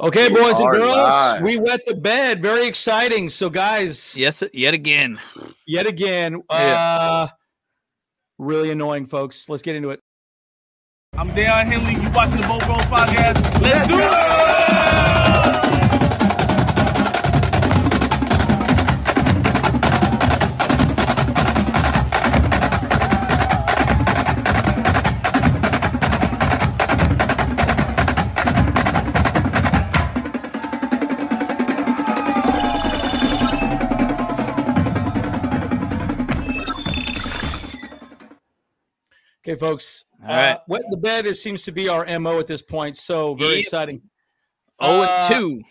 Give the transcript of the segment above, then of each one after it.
Okay, boys and girls, live. we wet the bed. Very exciting. So, guys, yes, yet again, yet again, yeah. uh, really annoying, folks. Let's get into it. I'm Dale Henley. You watching the Bolt Bros podcast? Let's, Let's do it. Folks. All right. Uh, wet the bed is, seems to be our mo at this point. So very yep. exciting. Oh and uh, two.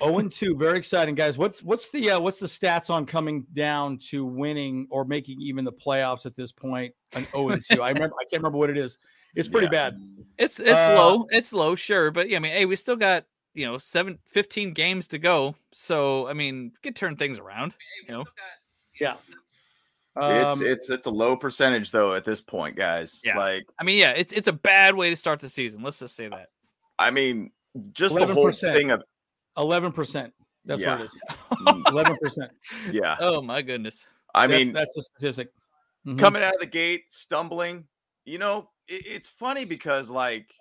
Oh and two. Very exciting, guys. What's what's the uh, what's the stats on coming down to winning or making even the playoffs at this point? An oh and two. I remember. I can't remember what it is. It's pretty yeah. bad. It's it's uh, low. It's low, sure, but yeah, I mean, hey, we still got you know seven, 15 games to go. So I mean, we can turn things around. You know. Yeah. Um, it's it's it's a low percentage though at this point, guys. Yeah. Like I mean, yeah, it's it's a bad way to start the season. Let's just say that. I mean, just 11%. the whole thing of eleven percent. That's yeah. what it is. Mm. Eleven percent. Yeah. Oh my goodness. I that's, mean, that's the statistic. Mm-hmm. Coming out of the gate, stumbling. You know, it, it's funny because like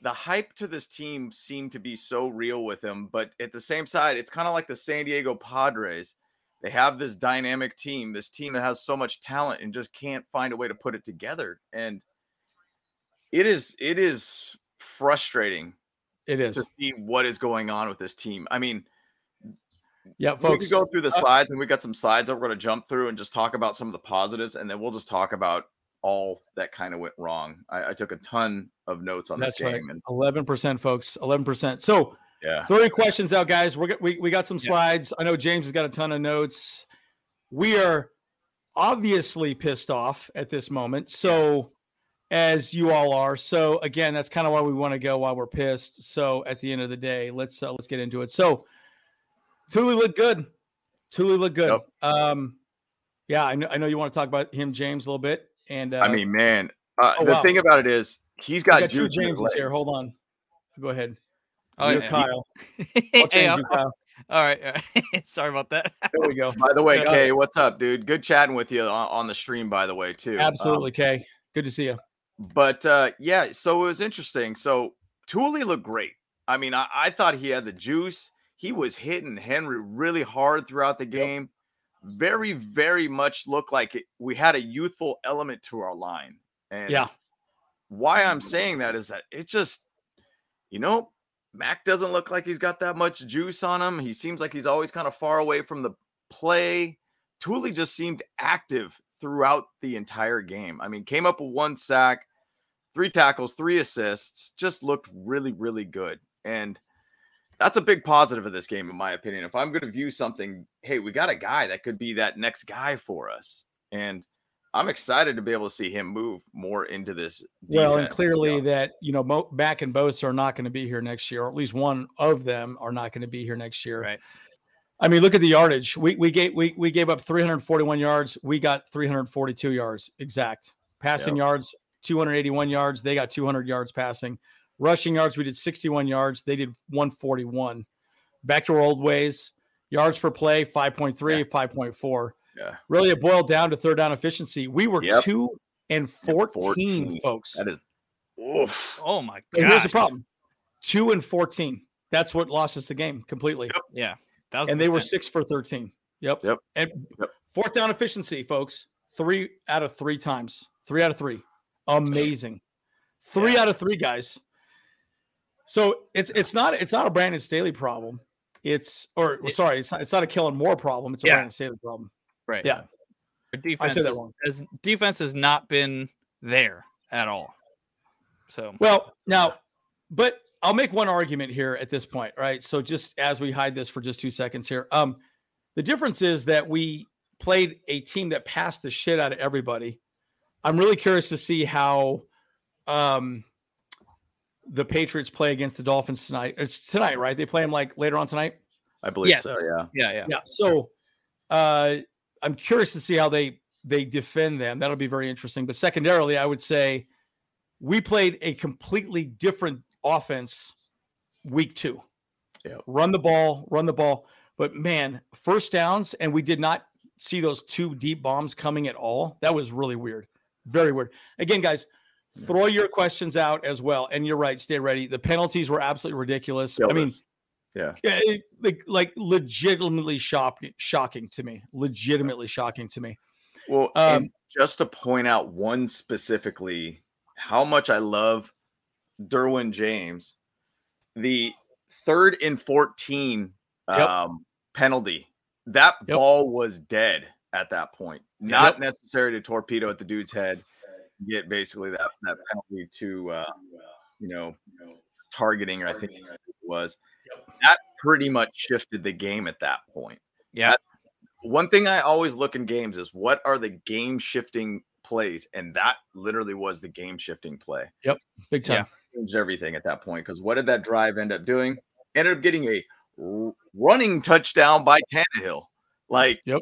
the hype to this team seemed to be so real with him, but at the same side, it's kind of like the San Diego Padres they have this dynamic team, this team that has so much talent and just can't find a way to put it together. And it is it is frustrating. It is to see what is going on with this team. I mean, yeah, folks. We can go through the uh, slides, and we got some slides that we're going to jump through and just talk about some of the positives, and then we'll just talk about all that kind of went wrong. I, I took a ton of notes on That's this game. Right. Eleven percent, folks. Eleven percent. So yeah. 30 questions out, guys. We're, we, we got some slides. Yeah. I know James has got a ton of notes. We are obviously pissed off at this moment. So, as you all are. So, again, that's kind of why we want to go while we're pissed. So, at the end of the day, let's uh, let's get into it. So, Tuli looked good. Tuli looked good. Yep. Um, yeah, I know, I know you want to talk about him, James, a little bit. And uh, I mean, man, uh, oh, the wow. thing about it is he's got, got two Jameses here. Hold on. Go ahead. Oh, You're yeah. Kyle. hey, you, Kyle. All right. All right. Sorry about that. There we go. By the way, Kay, what's up, dude? Good chatting with you on, on the stream, by the way, too. Absolutely, um, Kay. Good to see you. But uh, yeah, so it was interesting. So Tuli looked great. I mean, I, I, thought he had the juice. He was hitting Henry really hard throughout the game. Yep. Very, very much looked like it, we had a youthful element to our line. And yeah, why I'm saying that is that it just, you know, Mack doesn't look like he's got that much juice on him. He seems like he's always kind of far away from the play. Tuli just seemed active throughout the entire game. I mean, came up with one sack, three tackles, three assists, just looked really, really good. And that's a big positive of this game, in my opinion. If I'm going to view something, hey, we got a guy that could be that next guy for us. And I'm excited to be able to see him move more into this. Defense. Well, and clearly yeah. that you know Mo, Mack and Bosa are not going to be here next year, or at least one of them are not going to be here next year. Right. I mean, look at the yardage. We we gave we we gave up 341 yards. We got 342 yards exact. Passing yep. yards 281 yards. They got 200 yards passing. Rushing yards we did 61 yards. They did 141. Back to our old ways. Yards per play 5.3, yeah. 5.4. Yeah. Really, it boiled down to third down efficiency. We were yep. two and 14, 14, folks. That is, oof. oh my god. Here's the problem two and 14. That's what lost us the game completely. Yep. Yeah. And they were six for 13. Yep. Yep. And yep. fourth down efficiency, folks. Three out of three times. Three out of three. Amazing. three yeah. out of three guys. So it's it's not it's not a Brandon Staley problem. It's or it, sorry, it's not it's not a Kellen Moore problem. It's a yeah. Brandon Staley problem. Right. Yeah. Our defense I said that wrong. Has, defense has not been there at all. So well now, but I'll make one argument here at this point, right? So just as we hide this for just two seconds here, um, the difference is that we played a team that passed the shit out of everybody. I'm really curious to see how um the Patriots play against the Dolphins tonight. It's tonight, right? They play them like later on tonight. I believe yes. so. Yeah. Yeah. Yeah. Yeah. So, uh, I'm curious to see how they they defend them. That'll be very interesting. But secondarily, I would say we played a completely different offense week two. Yeah. Run the ball, run the ball. But man, first downs, and we did not see those two deep bombs coming at all. That was really weird. Very weird. Again, guys, throw your questions out as well. And you're right, stay ready. The penalties were absolutely ridiculous. I mean. Yeah. yeah, it- like like legitimately shocking shocking to me. Legitimately shocking to me. Well, Um, just to point out one specifically, how much I love Derwin James, the third and 14 Yep. um, penalty, that Yep. ball was dead at that point. Not necessary to torpedo at the dude's head, get basically that, that penalty to, uh, you know, targeting, I think it was. That pretty much shifted the game at that point Yeah. one thing I always look in games is what are the game shifting plays, and that literally was the game shifting play. Yep, big time. Changed everything at that point because what did that drive end up doing? Ended up getting a r- running touchdown by Tannehill. Like, Yep.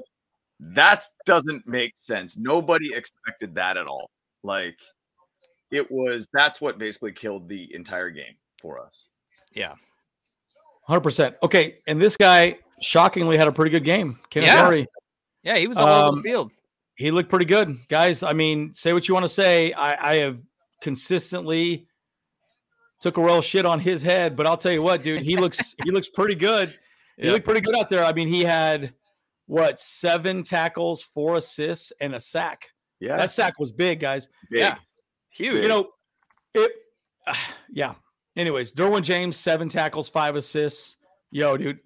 that doesn't make sense. Nobody expected that at all. Like, it was that's what basically killed the entire game for us. Yeah. Hundred percent. Okay, and this guy shockingly had a pretty good game. Kenneth Yeah. Murray, Yeah. He was all over Um, the field. he looked pretty good, guys. I mean, say what you want to say. I, I have consistently took a roll shit on his head, but I'll tell you what, dude, he looks he looks pretty good. He Yeah. looked pretty good out there. I mean, he had what seven tackles, four assists, and a sack. Yeah, That sack was big, guys. big. Yeah. Huge. You know, it. yeah. Anyways, Derwin James, seven tackles, five assists. Yo, dude.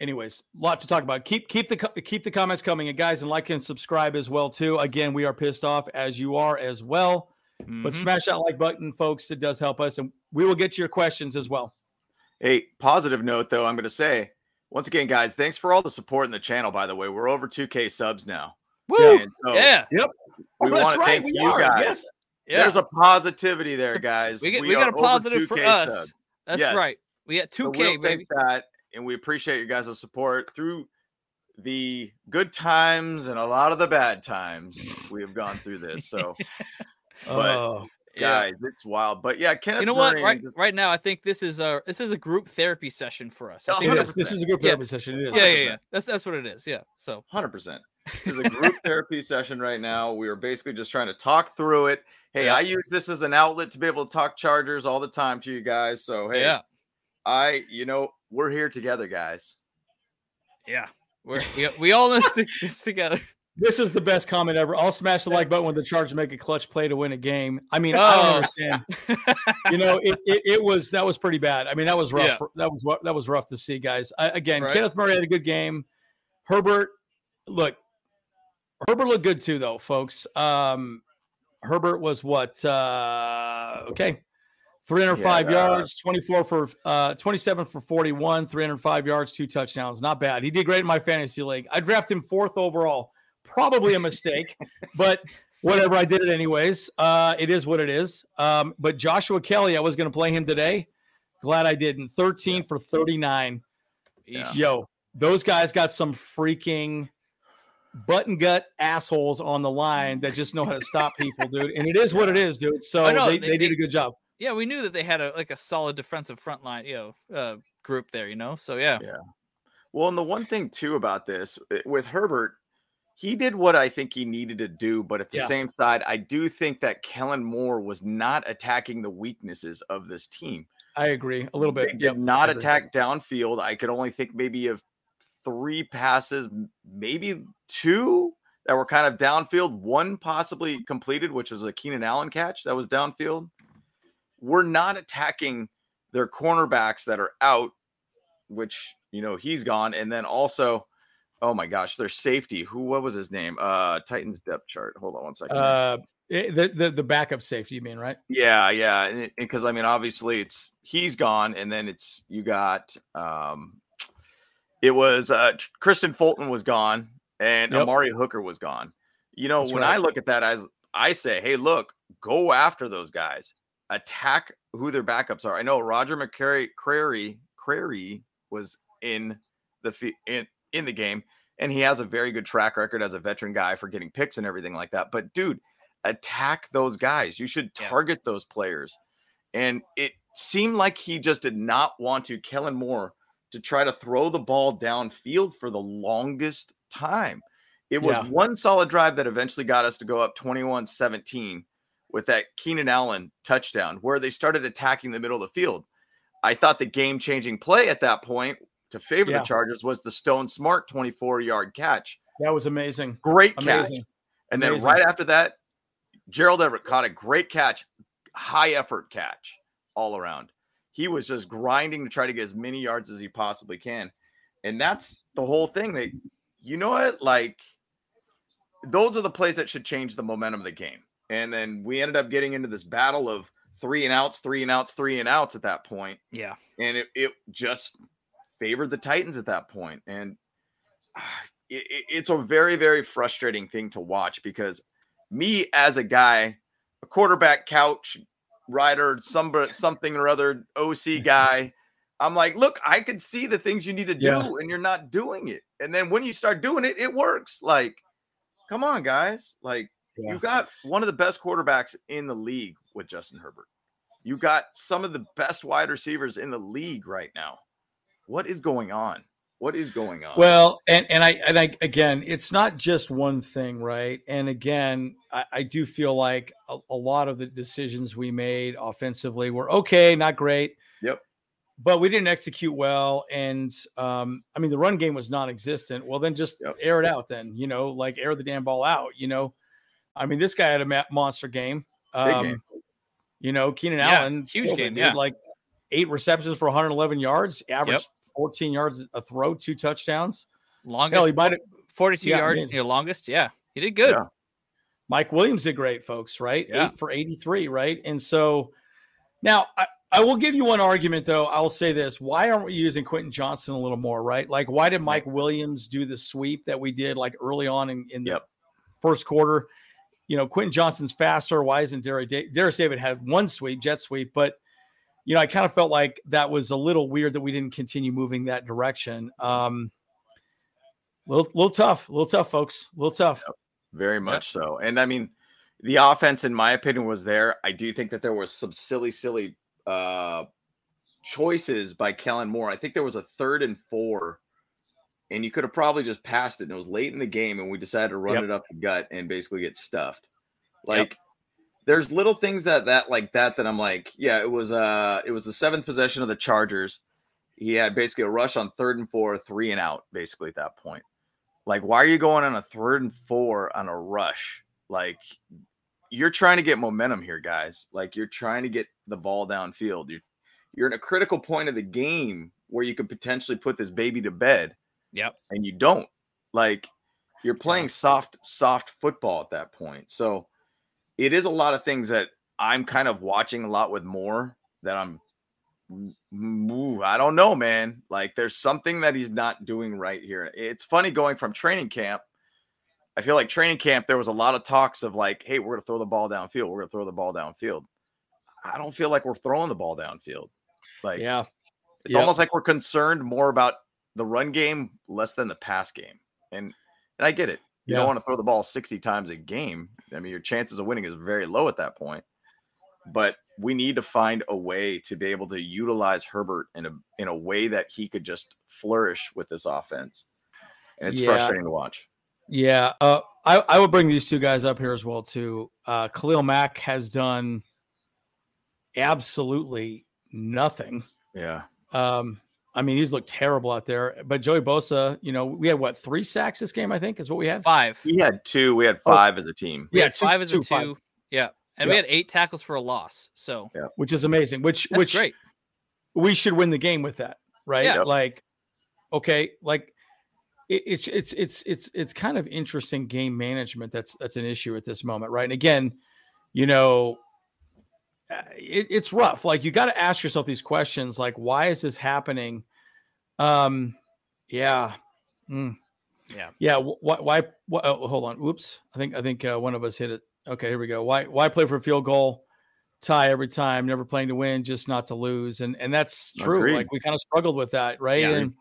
Anyways, a lot to talk about. Keep keep the keep the comments coming, and guys, and like and subscribe as well too. Again, we are pissed off as you are as well. But Mhm. smash that like button, folks. It does help us, and we will get to your questions as well. A positive note though, I'm going to say once again, guys, thanks for all the support in the channel. By the way, we're over 2K subs now. Woo! So yeah. Yep. We Oh, want to right, thank we you are, guys. yes. Yeah. There's a positivity there, a- guys. we get, we, are got a positive for us. subs. That's Yes. right. We got 2K, we'll baby. that, and we appreciate you guys' support through the good times and a lot of the bad times. We have gone through this, so But- Oh, Yeah. guys, it's wild. But yeah, Kenneth You know what? Right, just- right now, I think this is a this is a group therapy session for us. I think is. This is a group Yeah. therapy session. It is. yeah, yeah, yeah. That's that's what it is. Yeah. So Hundred percent. It's a group therapy session right now. We are basically just trying to talk through it. Hey, Yeah. I use this as an outlet to be able to talk Chargers all the time to you guys. So hey, yeah, I, you know, we're here together, guys. yeah. We're, we we all in this, this together. This is the best comment ever. I'll smash the like button when the Chargers make a clutch play to win a game. I mean, I don't Oh. understand. you know, it, it, it was that was pretty bad. I mean, that was rough. Yeah. That was what that was rough to see, guys. I, again, Right. Kenneth Murray had a good game. Herbert, look, Herbert looked good too, though, folks. Um, Herbert was what? Uh, okay, three hundred five Yeah, yards, twenty four for uh, twenty seven for forty one, three hundred five yards, two touchdowns. Not bad. He did great in my fantasy league. I drafted him fourth overall. Probably a mistake, but whatever. I did it anyways. Uh, it is what it is. Um, but Joshua Kelley, I was going to play him today. Glad I didn't. 13 for 39. Yeah. Yo, those guys got some freaking button gut assholes on the line that just know how to stop people, dude. And it is what it is, dude. So I know, they, they- they did a good job. Yeah, we knew that they had a like a solid defensive front line, you know, uh, group there. You know, so yeah, Yeah. Well, and the one thing too about this with Herbert, he did what I think he needed to do, but at the Yeah. same side, I do think that Kellen Moore was not attacking the weaknesses of this team. I agree a little They bit. did Yep, not attack downfield. I could only think maybe of three passes, maybe two that were kind of downfield. One possibly completed, which was a Keenan Allen catch that was downfield. We're not attacking their cornerbacks that are out, which you know he's gone, and then also, oh my gosh, their safety. Who? What was his name? Uh, Titans depth chart. Hold on one second. Uh, eh, the, the the backup safety, you mean, right? Yeah, yeah, because I mean, obviously, it's he's gone, and then it's you got um, it was uh Kristian Fulton was gone, and Yep. Amani Hooker was gone. You know, That's when right. I look at that as I say, hey, look, go after those guys, attack who their backups are. I know Roger McCreary, Crary, Crary was in the in in the game, and he has a very good track record as a veteran guy for getting picks and everything like that. But dude, attack those guys. You should Yeah. target those players. And it seemed like he just did not want to, Kellen Moore, to try to throw the ball downfield for the longest time. It was Yeah. one solid drive that eventually got us to go up 21 17 with that Keenan Allen touchdown, where they started attacking the middle of the field. I thought the game changing play at that point to favor Yeah. the Chargers was the Stone Smartt 24 yard catch. That was amazing. Great catch. Amazing. And then right after that, Gerald Everett caught a great catch, high effort catch all around. He was just grinding to try to get as many yards as he possibly can. And that's the whole thing. That you know what? Like those are the plays that should change the momentum of the game. And then we ended up getting into this battle of three and outs, three and outs, three and outs at that point Yeah. and it, it just favored the Titans at that point. And ah, it, it- it's a very, very frustrating thing to watch because me as a guy, a quarterback couch rider, some something or other OC guy, I'm like, look, I could see the things you need to do, Yeah. and you're not doing it. And then when you start doing it, it works. Like, come on, guys. Like, Yeah. you got one of the best quarterbacks in the league with Justin Herbert. You got some of the best wide receivers in the league right now. What is going on? What is going on? Well, and and I and I again, it's not just one thing, right? And again, I, I do feel like a, a lot of the decisions we made offensively were okay, not great. Yep. But we didn't execute well, and um, I mean the run game was non-existent. Well, then just Yep. air it out. Then you know, like air the damn ball out. You know, I mean this guy had a ma- monster game. Um, game. You know, Keenan Yeah, Allen, huge game, dude. yeah. like eight receptions for 111 yards, average 14 yards a throw, two touchdowns. Longest Hell, he might have 42 Yeah, yard, amazing. your longest. Yeah. He did good. Yeah. Mike Williams did great, folks, right? Yeah. Eight for 83, right? And so now I, I will give you one argument, though. I'll say this. Why aren't we using Quentin Johnston a little more, right? Like, why did Mike Williams do the sweep that we did like early on in, in the Yep. first quarter? You know, Quentin Johnston's faster. Why isn't Derius Davis had one sweep, jet sweep, but you know, I kind of felt like that was a little weird that we didn't continue moving that direction. Um, little, little tough, a little tough, folks, A little tough. Very much so. And I mean, the offense, in my opinion, was there. I do think that there was some silly, silly uh choices by Kellen Moore. I think there was a third and four, and you could have probably just passed it. And it was late in the game, and we decided to run Yep. it up the gut and basically get stuffed. Like there's little things that that like that that I'm like, yeah, it was uh it was the seventh possession of the Chargers. He had basically a rush on third and four, three and out, basically at that point. Like, why are you going on a third and four on a rush? Like, you're trying to get momentum here, guys. Like, you're trying to get the ball downfield. You're you're in a critical point of the game where you could potentially put this baby to bed, Yep. and you don't. Like, you're playing soft, soft football at that point. So it is a lot of things that I'm kind of watching a lot with more that I'm Ooh, I don't know, man. Like there's something that he's not doing right here. It's funny going from training camp. I feel like training camp, there was a lot of talks of like, hey, we're gonna throw the ball downfield. We're gonna throw the ball downfield. I don't feel like we're throwing the ball downfield. Like Yeah. it's Yep. almost like we're concerned more about the run game less than the pass game. And and I get it. You Yeah. don't want to throw the ball 60 times a game. I mean, your chances of winning is very low at that point. But we need to find a way to be able to utilize Herbert in a in a way that he could just flourish with this offense. And it's Yeah. frustrating to watch. Yeah, uh, I, I would bring these two guys up here as well too. Uh, Khalil Mack has done absolutely nothing. Yeah. Um, I mean, he's looked terrible out there. But Joey Bosa, you know, we had what three sacks this game? I think is what we had. Five. We had two. We had Oh. five as a team. We Yeah, had two- five as a two, two. five. Yeah. And we had eight tackles for a loss. So yeah. which is amazing. Which that's which great. we should win the game with that, right? Yeah. Like, okay, like it's it's it's it's it's kind of interesting game management. That's that's an issue at this moment, right? And again, you know, uh, it, it's rough. Like you got to ask yourself these questions, like why is this happening? Um, yeah, Mm. Yeah. yeah. Why? Why? why oh, hold on. Whoops. I think I think uh, one of us hit it. Okay, here we go. Why? Why play for a field goal? tie every time, never playing to win, just not to lose. And and that's true. Agreed. Like we kind of struggled with that, right? Yeah. And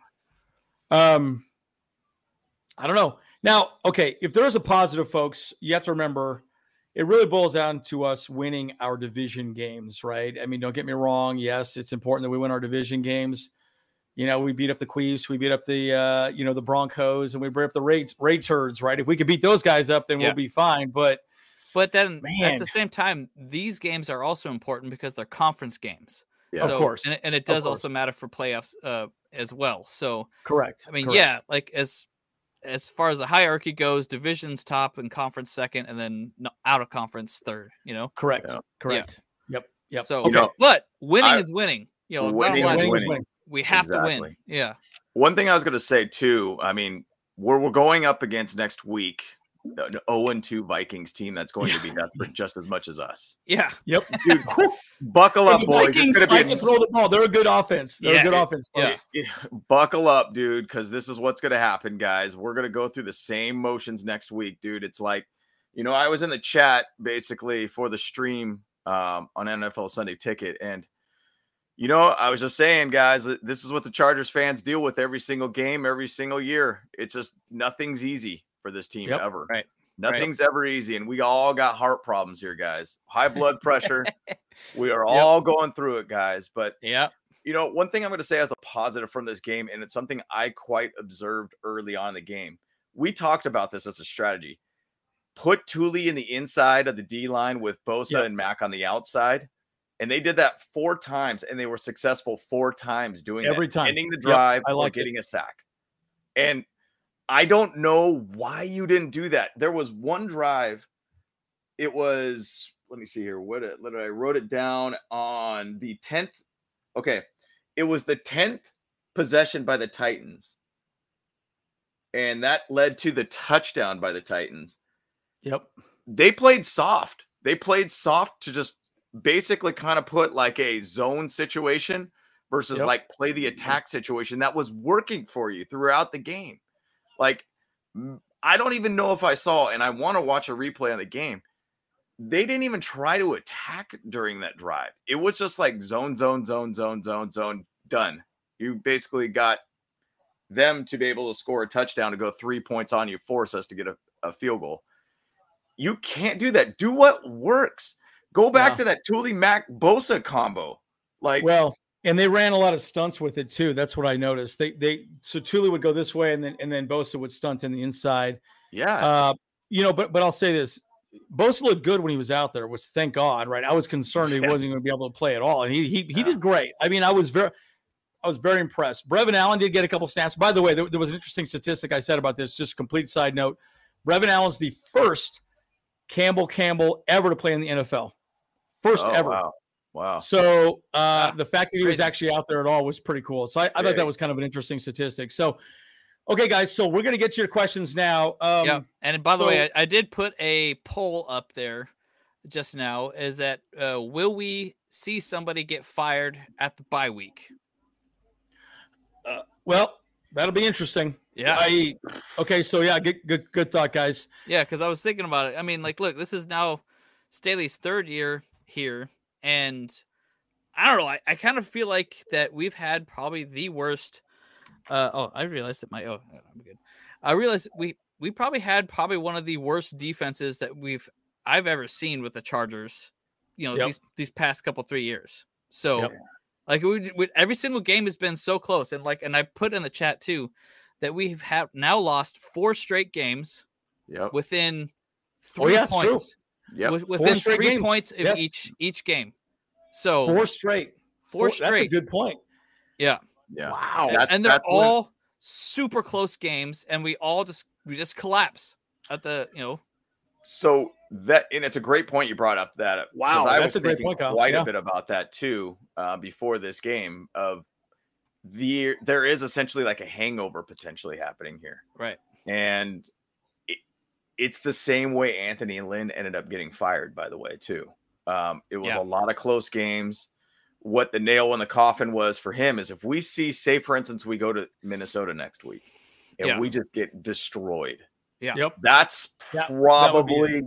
um I don't know. Now, okay, if there is a positive, folks, you have to remember it really boils down to us winning our division games, right? I mean, don't get me wrong. Yes, it's important that we win our division games. You know, we beat up the Queefs, we beat up the uh, you know the Broncos, and we beat up the Raids, Raid turds, right? If we could beat those guys up, then Yeah. we'll be fine. But But then at the same time, these games are also important because they're conference games. Yeah. Of course. and, it- and it does also matter for playoffs uh, as well. So correct. I mean, correct. yeah, like as as far as the hierarchy goes, divisions top and conference second, and then out of conference third. You know, correct, Yeah. correct. Yep, yep. so You know, but winning I- is winning. You know, Winning bottom is line is winning. We have to win. Yeah, One thing I was going to say too. I mean, we're we're going up against next week an 0 and 2 Vikings team that's going to be desperate just as much as us. yeah, Yep. Dude, buckle up, the boys. It's Vikings gonna like be to throw the ball. They're a good offense. They're Yes. a good offense. Yeah. Yeah, buckle up, dude, because this is what's gonna happen, guys. We're gonna go through the same motions next week, dude. It's like, you know, I was in the chat basically for the stream um, on NFL Sunday Ticket, and you know, I was just saying, guys, this is what the Chargers fans deal with every single game, every single year. It's just nothing's easy for this team Yep. ever. Right. Nothing's ever easy, and we all got heart problems here, guys. High blood pressure. we are all going through it, guys. But yeah, you know, one thing I'm going to say as a positive from this game, and it's something I quite observed early on in the game. We talked about this as a strategy. Put Tuli in the inside of the D line with Bosa Yep. and Mack on the outside. And they did that four times, and they were successful four times doing Every that, time. ending the Yep, drive I or liked it. getting a sack. And I don't know why you didn't do that. There was one drive. It was, let me see here. What it, did I wrote it down on the 10th. Okay. It was the 10th possession by the Titans. And that led to the touchdown by the Titans. Yep. They played soft. They played soft to just basically kind of put like a zone situation versus Yep. like play the mm-hmm. attack situation that was working for you throughout the game. Like, I don't even know if I saw, and I want to watch a replay on the game. They didn't even try to attack during that drive. It was just like zone, zone, zone, zone, zone, zone, done. You basically got them to be able to score a touchdown to go three points on you, force us to get a, a field goal. You can't do that. Do what works. Go back Yeah. to that Tuli Mack Bosa combo. Like, Well, and they ran a lot of stunts with it too. That's what I noticed. They they so Tuli would go this way, and then and then Bosa would stunt in the inside. yeah, Uh, you know, but but I'll say this: Bosa looked good when he was out there, which thank God, right? I was concerned he wasn't going to be able to play at all, and he he he Yeah. did great. I mean, I was very. I was very impressed. Brevin Allen did get a couple snaps. By the way, there, there was an interesting statistic I said about this. Just a complete side note: Brevin Allen's the first Campbell Campbell ever to play in the NFL. First Oh, ever. Wow. Wow. So uh, Wow. the fact that he was actually out there at all was pretty cool. So I, I thought that was kind of an interesting statistic. So, okay, guys. So we're gonna get to your questions now. Um, yeah. And by the way, I, I did put a poll up there just now. Is that uh, will we see somebody get fired at the bye week? Well, that'll be interesting. Yeah. I, okay. So yeah, good, good, good thought, guys. Yeah, because I was thinking about it. I mean, like, look, this is now Staley's third year here, and I don't know. I, I kind of feel like that we've had probably the worst. Uh, oh, I realized that my oh, I'm good. I realized we we probably had probably one of the worst defenses that we've I've ever seen with the Chargers. You know, Yep. these these past couple three years. So, Yep. like, we, we, every single game has been so close, and like, and I put in the chat too that we've have now lost four straight games Yep. within Oh, three yeah, it's true. points. Yep. With- within straight three games. points of Yes. each each game. So Four straight. four straight. That's a straight. good point. yeah, Yeah. Wow. and, and they're that's when- all super close games, and we all just we just collapse at the you know So that and it's a great point you brought up that Wow, I that's was a great point, Kyle. quite Yeah. a bit about that too uh, before this game of the there is essentially like a hangover potentially happening here right. and it, it's the same way Anthony and Lynn ended up getting fired by the way too um, it was Yeah. a lot of close games what the nail in the coffin was for him is if we see say for instance we go to Minnesota next week and Yeah. we just get destroyed Yep. that's Yeah, that would be probably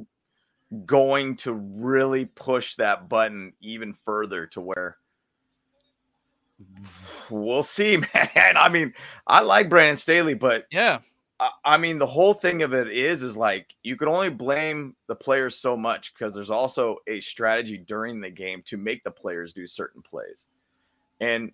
going to really push that button even further to where we'll see, man. I mean, I like Brandon Staley, but Yeah, I- I mean, the whole thing of it is, is like you can only blame the players so much because there's also a strategy during the game to make the players do certain plays, and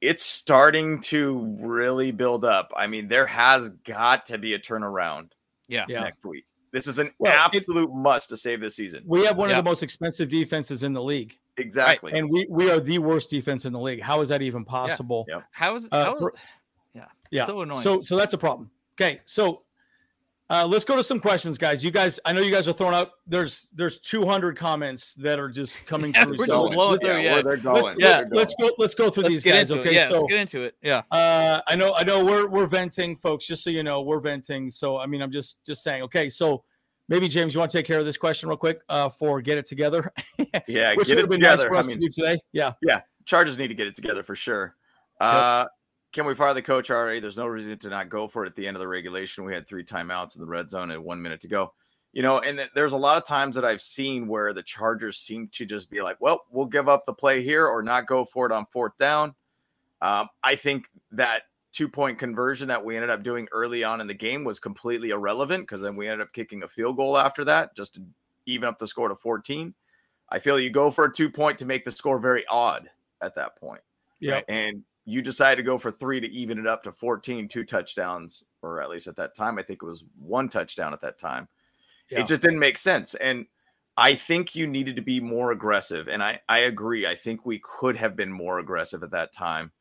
it's starting to really build up. I mean, there has got to be a turnaround Yeah. Yeah. next week. This is an Well, it- absolute must to save this season. We have one Yeah. of the most expensive defenses in the league, Exactly. and we we are the worst defense in the league. How is that even possible? Yeah. How is Uh, how, for- yeah. Yeah. So annoying. So so that's a problem. Okay, so uh, let's go to some questions, guys. You guys, I know you guys are throwing out. There's there's 200 comments that are just coming Yeah, through. we're so just blowing let's, through, yeah, yeah. they're going. let's, Yeah. let's, they're let's go let's go through let's these guys. Okay. Yeah, so let's get into it. Yeah. uh, I know I know we're we're venting, folks. Just so you know, we're venting. So I mean, I'm just just saying. Okay, so maybe James, you want to take care of this question real quick uh, for get it together, Yeah, which get would it have been together. nice for I us mean, to do today. Yeah. Chargers need to get it together for sure. Uh, can we fire the coach already? There's no reason to not go for it at the end of the regulation. We had three timeouts in the red zone and one minute to go. You know, and th- there's a lot of times that I've seen where the Chargers seem to just be like, well, we'll give up the play here or not go for it on fourth down. Um, I think that two point conversion that we ended up doing early on in the game was completely irrelevant because then we ended up kicking a field goal after that just to even up the score to 14. I feel you go for a two point to make the score very odd at that point Yeah. and you decided to go for three to even it up to 14, two touchdowns, or at least at that time, I think it was one touchdown at that time. Yeah. It just didn't make sense. And I think you needed to be more aggressive. And I, I agree. I think we could have been more aggressive at that time.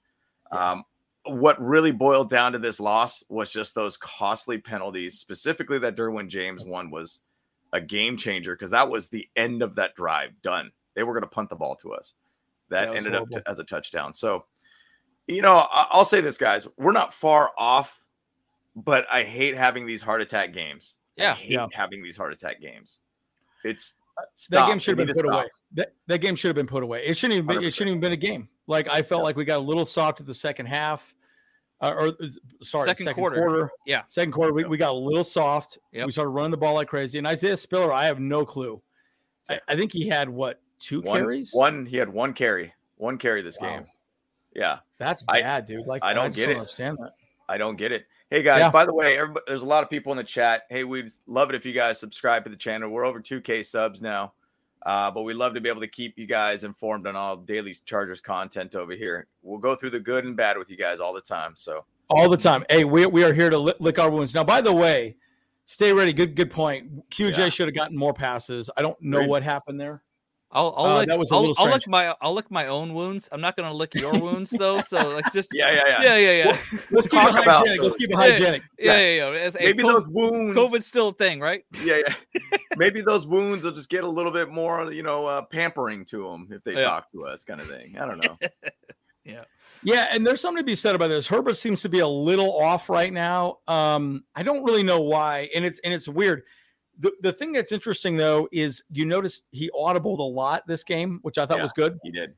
Yeah. Um, what really boiled down to this loss was just those costly penalties, specifically that Derwin James one was a game changer because that was the end of that drive. Done. They were going to punt the ball to us. That That ended up horrible. t- as a touchdown. So, you know, I- I'll say this, guys. We're not far off, but I hate having these heart attack games. I Yeah. hate Yeah. having these heart attack games. It's that game should have been put stop. away. That, that game should have been put away. It shouldn't even been, it shouldn't even been a game. Like I felt Yeah. like we got a little soft at the second half, uh, or uh, sorry, Second quarter. Yeah. second quarter. We, we got a little soft. Yep. We started running the ball like crazy. And Isaiah Spiller, I have no clue. I, I think he had what two One, carries? one, he had one carry, one carry this Wow. game. Yeah. That's I- bad, dude. Like I don't just get it. Understand that? I don't get it. Hey guys, Yeah. by the way, there's a lot of people in the chat. Hey, we'd love it if you guys subscribe to the channel. We're over 2K subs now, uh, but we love to be able to keep you guys informed on all daily Chargers content over here. We'll go through the good and bad with you guys all the time. So All the time. Hey, we, we are here to lick our wounds. Now, by the way, stay ready. Good good point. QJ Yeah. should have gotten more passes. I don't know Agreed. what happened there. I'll I'll, Uh, lick, that was a I'll, little I'll lick my I'll lick my own wounds. I'm not gonna lick your wounds though. So like just yeah, yeah, yeah. yeah yeah yeah Let's keep it talk about hygienic. Let's keep it hygienic. yeah yeah. yeah. As, hey, Maybe COVID, those wounds. COVID's still a thing, right? Yeah, yeah. Maybe those wounds will just get a little bit more, you know, uh, pampering to them if they Yeah. talk to us, kind of thing. I don't know. Yeah. Yeah, and there's something to be said about this. Herbert seems to be a little off right now. Um, I don't really know why, and it's and it's weird. The the thing that's interesting though is you notice he audibled a lot this game, which I thought Yeah. was good. He did.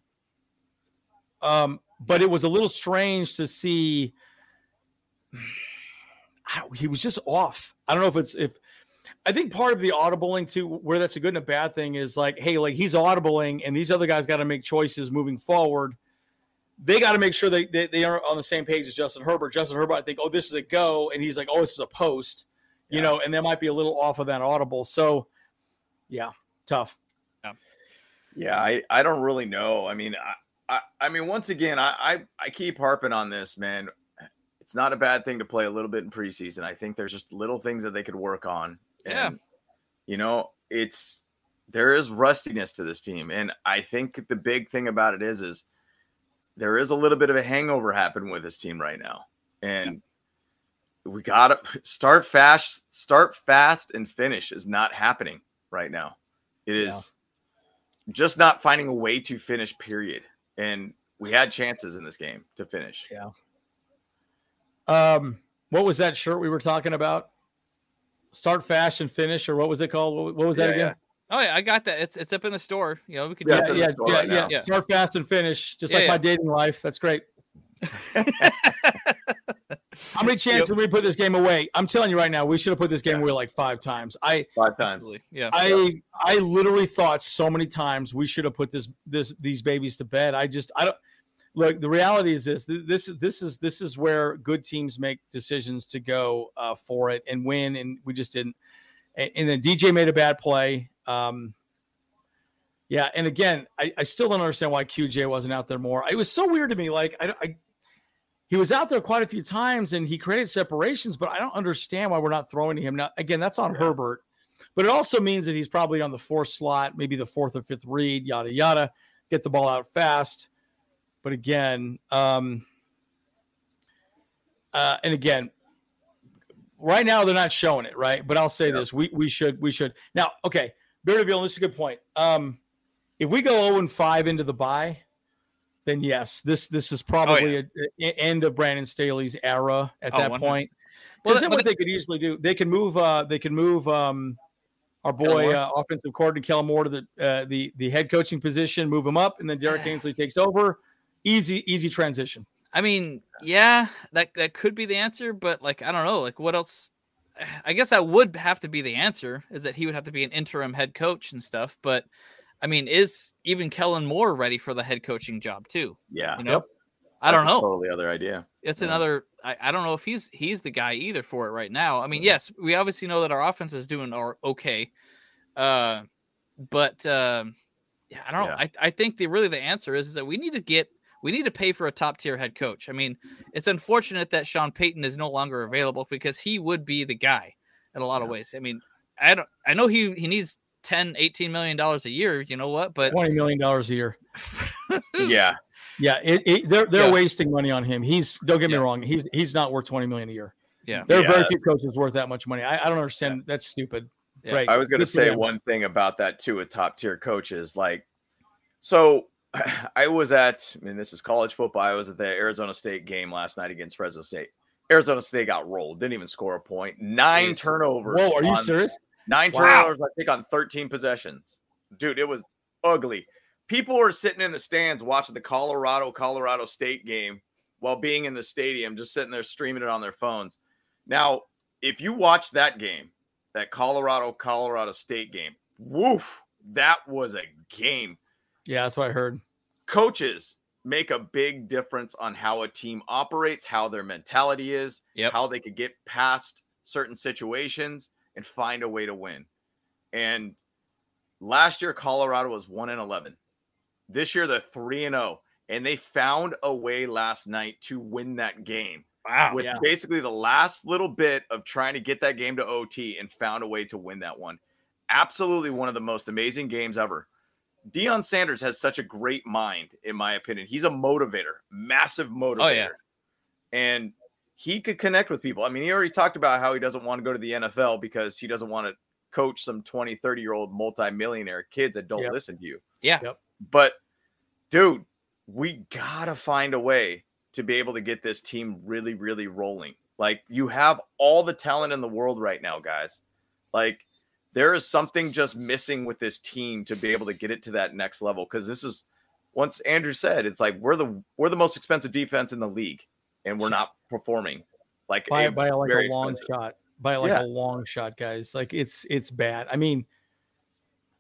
Um, but it was a little strange to see. He was just off. I don't know if it's if. I think part of the audibling too, where that's a good and a bad thing, is like, hey, like he's audibling, and these other guys got to make choices moving forward. They got to make sure they, they they are on the same page as Justin Herbert. Justin Herbert, I think, oh, this is a go, and he's like, oh, this is a post, you know, and they might be a little off of that audible. So, yeah, tough. Yeah, I, I don't really know. I mean, I, I, I mean, once again, I, I, I keep harping on this, man. It's not a bad thing to play a little bit in preseason. I think there's just little things that they could work on. Yeah. You know, it's there is rustiness to this team. And I think the big thing about it is, is there is a little bit of a hangover happening with this team right now. And we gotta start fast, start fast and finish is not happening right now. It is Yeah. just not finding a way to finish, period. And we had chances in this game to finish. Yeah. Um, what was that shirt we were talking about? Start fast and finish, or what was it called? What, what was that Yeah, again? Oh yeah, I got that. It's it's up in the store. You know, we could Yeah, do it's Yeah, yeah, yeah, right yeah. Yeah. Start fast and finish, just Yeah, like yeah. my dating life. That's great. How many chances did we put this game away? I'm telling you right now, we should have put this game Yeah. away like five times. I, Five times. Absolutely. Yeah. I, I literally thought so many times we should have put this, this, these babies to bed. I just, I don't. look, the reality is this: this is this is this is where good teams make decisions to go uh, for it and win, and we just didn't. And, and then DJ made a bad play. Um, yeah, and again, I, I still don't understand why QJ wasn't out there more. It was so weird to me. Like I, I he was out there quite a few times and he created separations, but I don't understand why we're not throwing to him. Now, again, that's on yeah. Herbert, but it also means that he's probably on the fourth slot, maybe the fourth or fifth read, yada, yada, get the ball out fast. But again, um, uh, and again, right now they're not showing it, right? But I'll say yeah. this: we we should we should now. Okay, Beardville, this is a good point. Um, if we go zero oh and five into the bye, then yes, this this is probably oh, yeah. a, a, end of Brandon Staley's era at oh, that 100%. point. Well, then what they could easily do, they can move. Uh, they can move um, our boy uh, offensive coordinator Kellen Moore to the uh, the the head coaching position, move him up, and then Derek Ainsley takes over. Easy, easy transition. I mean, yeah, that that could be the answer, but like I don't know, like what else? I guess that would have to be the answer is that he would have to be an interim head coach and stuff. But I mean, is even Kellen Moore ready for the head coaching job too? Yeah. You know, yep. I don't know. Totally other idea. It's yeah. another. I, I don't know if he's he's the guy either for it right now. I mean, yes, we obviously know that our offense is doing our okay, uh, but uh, yeah, I don't know. I, I think the really the answer is, is that we need to get we need to pay for a top tier head coach. I mean, it's unfortunate that Sean Payton is no longer available because he would be the guy in a lot yeah. of ways. I mean, I don't I know he he needs 10 18 million dollars a year you know what but 20 million dollars a year. Yeah. Yeah it, it, they're they're yeah. wasting money on him. He's don't get me wrong he's he's not worth 20 million a year. Yeah. There are yeah. very few coaches worth that much money. I, I don't understand that's stupid. Right. I was going to say one thing about that too with top tier coaches like so i was at I mean this is college football i was at the arizona state game last night against fresno state. Arizona state got rolled didn't even score a point nine Jeez. turnovers whoa are you serious Nine wow. turnovers, I think, on 13 possessions. Dude, it was ugly. People were sitting in the stands watching the Colorado Colorado State game while being in the stadium, just sitting there streaming it on their phones. Now, if you watch that game, that Colorado Colorado State game, woof, that was a game. Yeah, that's what I heard. Coaches make a big difference on how a team operates, how their mentality is, yep. how they could get past certain situations and find a way to win. And last year, Colorado was 1 and 11. This year, they're 3 and 0. And they found a way last night to win that game. Wow. With yeah. basically the last little bit of trying to get that game to OT and found a way to win that one. Absolutely one of the most amazing games ever. Deion Sanders has such a great mind, in my opinion. He's a motivator, massive motivator. Oh, yeah. And he could connect with people. I mean, he already talked about how he doesn't want to go to the NFL because he doesn't want to coach some 20, 30 year old multimillionaire kids that don't yep. listen to you. Yeah. Yep. But dude, we gotta find a way to be able to get this team really, really rolling. Like you have all the talent in the world right now, guys. Like there is something just missing with this team to be able to get it to that next level. Cause this is once Andrew said, it's like we're the we're the most expensive defense in the league and we're not performing like by, a, by like a long expensive. shot by like yeah. a long shot guys like it's it's bad i mean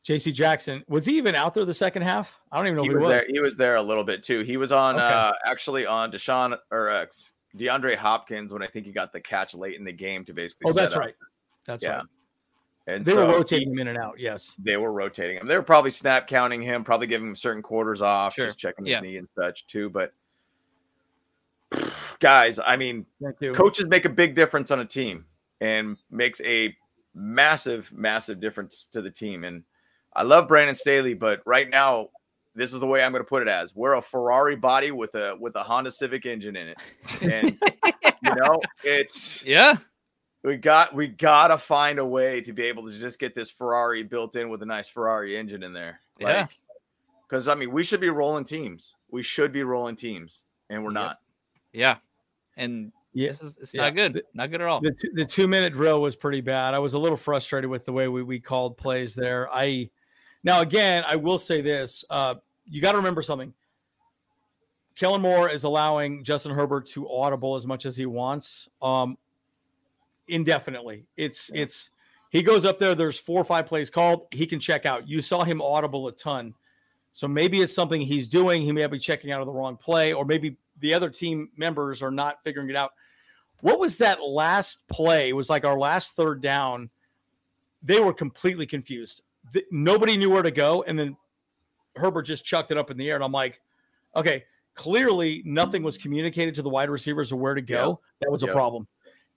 JC Jackson was he even out there the second half? I don't even know he if he was. There. He was there a little bit too. He was on okay. uh actually on Deshaun or uh, DeAndre Hopkins when I think he got the catch late in the game to basically. Oh, that's right. That's yeah. right. And they so were rotating he, him in and out. Yes, they were rotating him. They were probably snap counting him, probably giving him certain quarters off, sure. just checking his yeah. knee and such too. But guys, I mean, coaches make a big difference on a team and makes a massive, massive difference to the team. And I love Brandon Staley, but right now, this is the way I'm going to put it as we're a Ferrari body with a with a Honda Civic engine in it, and you know it's yeah. We got we gotta find a way to be able to just get this Ferrari built in with a nice Ferrari engine in there. Like, yeah. Because I mean, we should be rolling teams. We should be rolling teams, and we're yep. not. Yeah, and yeah, this is it's yeah. not good, not good at all. The, two, the two minute drill was pretty bad. I was a little frustrated with the way we, we called plays there. I now again, I will say this: uh, you got to remember something. Kellen Moore is allowing Justin Herbert to audible as much as he wants, um, indefinitely. It's yeah. it's he goes up there. There's four or five plays called. He can check out. You saw him audible a ton So maybe it's something he's doing. He may be checking out of the wrong play, or maybe the other team members are not figuring it out. What was that last play? It was like our last third down. They were completely confused. Th- nobody knew where to go. And then Herbert just chucked it up in the air. And I'm like, okay, clearly nothing was communicated to the wide receivers of where to go. That was a problem.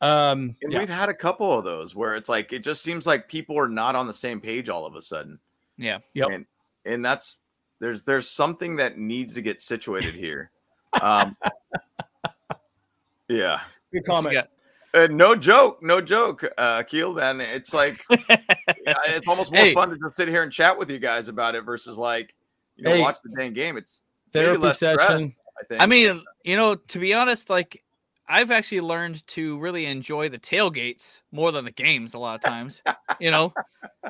Um, And yeah. we've had a couple of those where it's like it just seems like people are not on the same page all of a sudden. Yeah. Yep. And and that's there's there's something that needs to get situated here. Um Yeah. Good comment. got? Uh, no joke, no joke, uh, Keel. Then it's like yeah, it's almost more Hey. fun to just sit here and chat with you guys about it versus like you know Hey. watch the dang game. It's maybe Therapy less stress, session. I think. I mean, you know, to be honest, like I've actually learned to really enjoy the tailgates more than the games a lot of times. you know,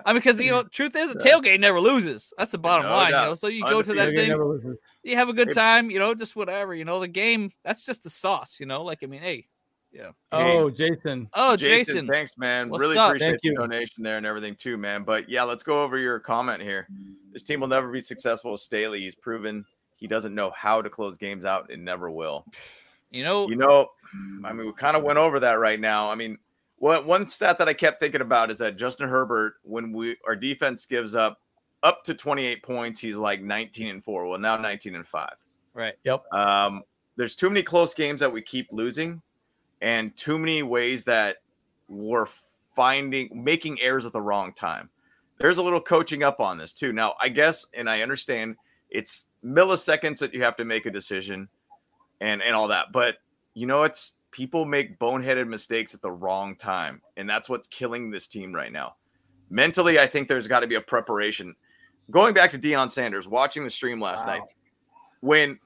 I mean, because you know, truth is, the tailgate never loses. That's the bottom No line. You know, so you go to that thing, never loses. You have a good time. You know, just whatever. You know, the game that's just the sauce. You know, like I mean, hey, Hey. Oh, Jason. oh, Jason, Jason, thanks, man. What's really up? appreciate Thank the you. donation there and everything too, man. But yeah, let's go over your comment here. This team will never be successful with Staley. He's proven he doesn't know how to close games out and never will. you know, You know, I mean, we kind of went over that right now. I mean, one one stat that I kept thinking about is that Justin Herbert, when we our defense gives up up to 28 points, he's like 19 and four. Well, now 19 and five. right? Yep. Um, there's too many close games that we keep losing, and too many ways that we're finding making errors at the wrong time. There's a little coaching up on this too. Now, I guess, and I understand it's milliseconds that you have to make a decision, and and all that, but you know, it's people make boneheaded mistakes at the wrong time, and that's what's killing this team right now. Mentally, I think there's got to be a preparation. Going back to Deion Sanders, watching the stream last Wow. night, when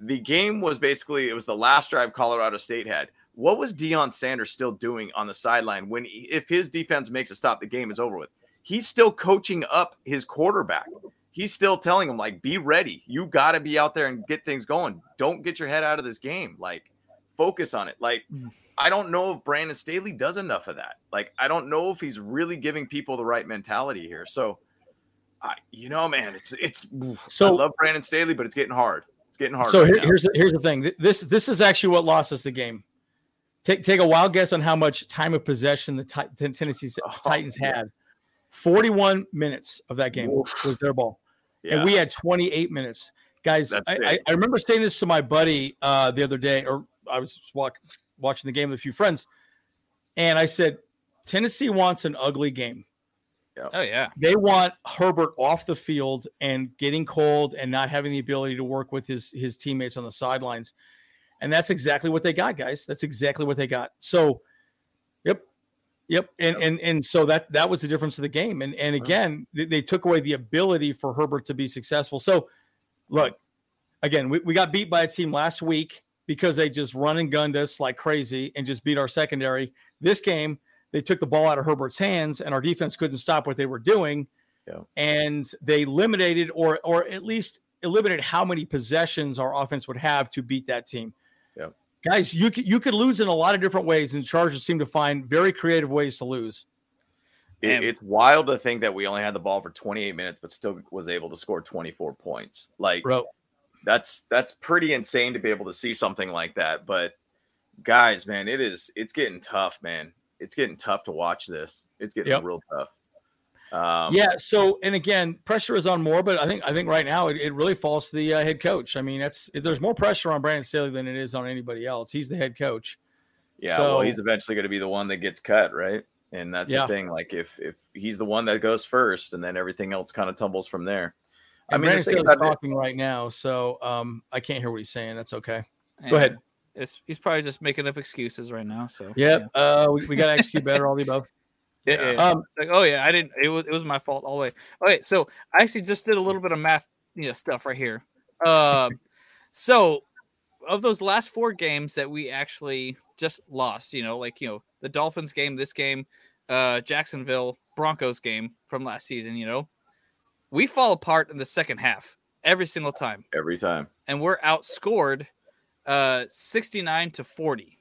the game was basically it was the last drive Colorado State had. What was Deion Sanders still doing on the sideline when he- if his defense makes a stop, the game is over with? He's still coaching up his quarterback. He's still telling him like, "Be ready. You got to be out there and get things going. Don't get your head out of this game. Like, focus on it." Like, Mhm. I don't know if Brandon Staley does enough of that. Like, I don't know if he's really giving people the right mentality here. So, I, you know, man, it's it's. I So love Brandon Staley, but it's getting hard. It's getting hard. So right here, here's the, here's the thing. This this is actually what lost us the game. Take take a wild guess on how much time of possession the Ti- the Tennessee Oh, Titans yeah. had. Forty-one minutes of that game Oof. was their ball, yeah. and we had twenty-eight minutes. Guys, I, I. I remember saying this to my buddy uh, the other day, or I was walk, watching the game with a few friends, and I said, Tennessee wants an ugly game. Oh yeah, They want Herbert off the field and getting cold and not having the ability to work with his his teammates on the sidelines. And that's exactly what they got, guys. That's exactly what they got. So, yep, yep, and and and so that that was the difference of the game. And and uh-huh. again, they, they took away the ability for Herbert to be successful. So, look, again, we, we got beat by a team last week because they just run and gunned us like crazy and just beat our secondary. This game, they took the ball out of Herbert's hands, and our defense couldn't stop what they were doing. Yeah. And they eliminated, or or at least eliminated, how many possessions our offense would have to beat that team. Yeah. Guys, you could you could lose in a lot of different ways, and the Chargers seem to find very creative ways to lose. It- it's wild to think that we only had the ball for 28 minutes, but still was able to score 24 points. Like Bro, that's that's pretty insane to be able to see something like that. But guys, man, it is it's getting tough, man. It's getting tough to watch this. It's getting Yep. real tough. Um, yeah. So, and again, pressure is on more, but I think I think right now it, it really falls to the uh, head coach. I mean, that's there's more pressure on Brandon Staley than it is on anybody else. He's the head coach. yeah. well, So- he's eventually going to be the one that gets cut, right? And that's Yeah. the thing. Like if if he's the one that goes first, and then everything else kind of tumbles from there. I mean, the Brandon Staley's about it- talking right now, so um, I can't hear what he's saying. That's okay. Go ahead. It's, he's probably just making up excuses right now. So Yep. Uh, we, we got to execute better. All the above. Yeah. Yeah. yeah, yeah. Um, It's like, oh yeah, I didn't. It was it was my fault all the way. Okay, so I actually just did a little bit of math, you know, stuff right here. Um, so of those last four games that we actually just lost, you know, like you know the Dolphins game, this game, uh, Jacksonville Broncos game from last season, you know, we fall apart in the second half every single time, every time. and we're outscored uh 69 to 40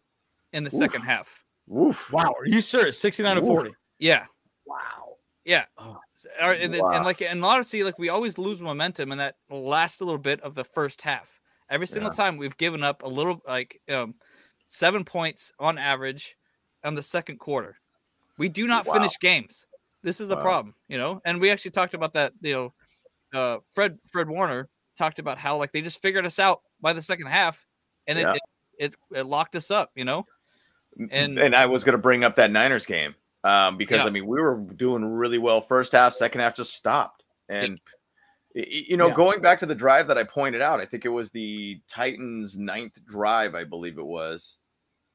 in the Oof. second half. Woof. wow. Are you serious? 69 to 40. Yeah. Wow. Yeah. Oh, and, then- wow. and like and honestly, like we always lose momentum in that last little bit of the first half. Every single Yeah. time we've given up a little like um seven points on average on the second quarter. We do not Wow. finish games. This is the Wow. problem, you know. And we actually talked about that, you know. Uh, Fred Fred Warner talked about how like they just figured us out by the second half, and Yeah. it, it it it locked us up, you know. And- and I was going to bring up that Niners game um, because Yeah. I mean we were doing really well first half, second half just stopped, and you know Yeah. going back to the drive that I pointed out, I think it was the Titans' ninth drive, I believe it was.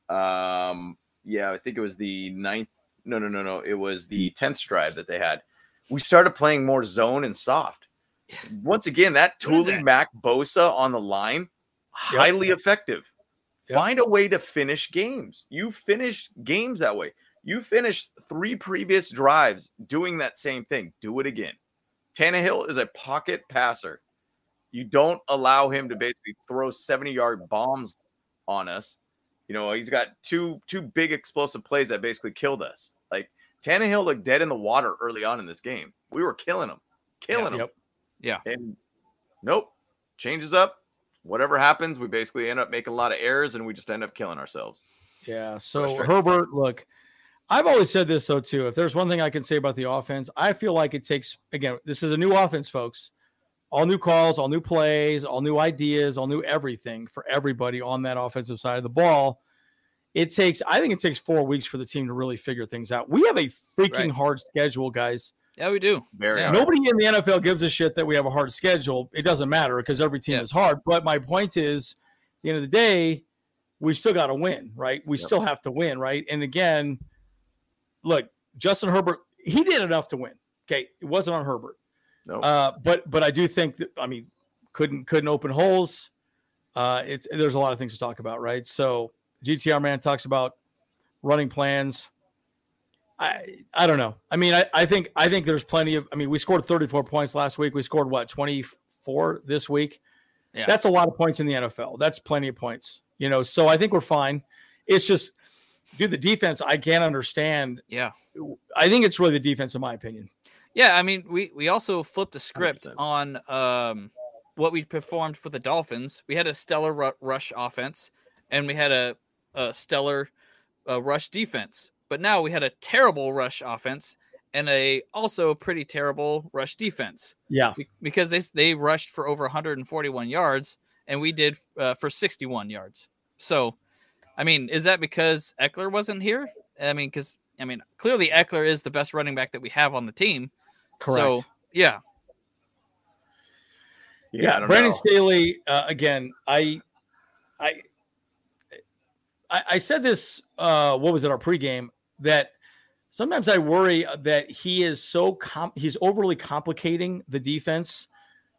Um, yeah, I think it was the ninth. No, no, no, no. It was the tenth drive that they had. We started playing more zone and soft. Once again, that Tuli? Mack Bosa on the line, Yep. highly effective. Yep. Find a way to finish games. You finish games that way. You finished three previous drives doing that same thing. Do it again. Tannehill is a pocket passer. You don't allow him to basically throw 70 yard bombs on us. You know, he's got two two big explosive plays that basically killed us. Like Tannehill looked dead in the water early on in this game. We were killing him, killing him. Yep. Yeah. And nope, changes up. Whatever happens, we basically end up making a lot of errors and we just end up killing ourselves. Yeah. So Herbert, look, I've always said this though too. If there's one thing I can say about the offense, I feel like it takes again. This is a new offense, folks. All new calls, all new plays, all new ideas, all new everything for everybody on that offensive side of the ball. It takes, I think, it takes four weeks for the team to really figure things out. We have a freaking Right. hard schedule, guys. Yeah, we do. Very Yeah. Nobody in the NFL gives a shit that we have a hard schedule. It doesn't matter because every team Yeah. is hard. But my point is, at the end of the day, we still got to win, right? We Yep. still have to win, right? And again, look, Justin Herbert, he did enough to win. Okay, it wasn't on Herbert, Nope. uh, but but I do think that I mean couldn't couldn't open holes. Uh, it's there's a lot of things to talk about, right? So GTR man talks about running plans. I I don't know. I mean, I, I think I think there's plenty of. I mean, we scored 34 points last week. We scored what 24 this week. Yeah. That's a lot of points in the NFL. That's plenty of points. You know, so I think we're fine. It's just, dude, the defense. I can't understand. Yeah. I think it's really the defense, in my opinion. Yeah, I mean, we we also flipped the script 100%. on um what we performed for the Dolphins. We had a stellar rush offense, and we had a, a stellar uh, rush defense. But now we had a terrible rush offense and a also pretty terrible rush defense Yeah, because they they rushed for over 141 yards, and we did uh, for 61 yards. So, I mean, is that because Ekeler wasn't here? I mean, because I mean, clearly Ekeler is the best running back that we have on the team. correct. So yeah, yeah, I don't Brandon know. Staley. Uh, again, I, I, I, I said this. Uh, what was it? Our pregame that sometimes I worry that he is so com- he's overly complicating the defense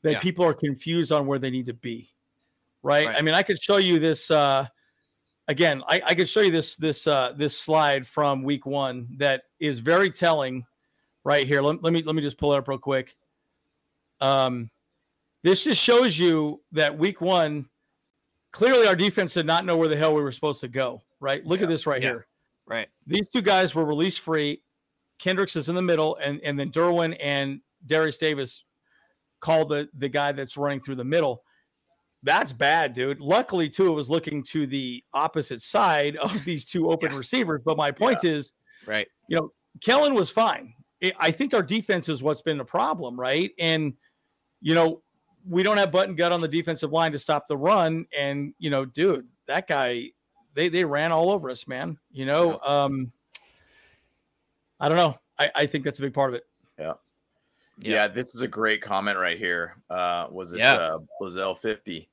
that Yeah. people are confused on where they need to be. Right? Right. I mean, I could show you this. Uh, again, I, I could show you this this uh, this slide from week one that is very telling. Right here. Let, let me let me just pull it up real quick. Um, this just shows you that week one, clearly our defense did not know where the hell we were supposed to go. Right? Look at this right Yeah. here. Right. These two guys were release free. Kendricks is in the middle, and and then Derwin and Derius Davis called the the guy that's running through the middle. That's bad, dude. Luckily, too, it was looking to the opposite side of these two open Yeah. receivers. But my point is, Right. you know, Kellen was fine. I- I think our defense is what's been the problem, right? And you know, we don't have button gut on the defensive line to stop the run. And you know, dude, that guy, they they ran all over us, man. You know, um, I don't know. I, I think that's a big part of it. Yeah. Yeah, this is a great comment right here. Uh, was it Yeah. uh, Blazell 50?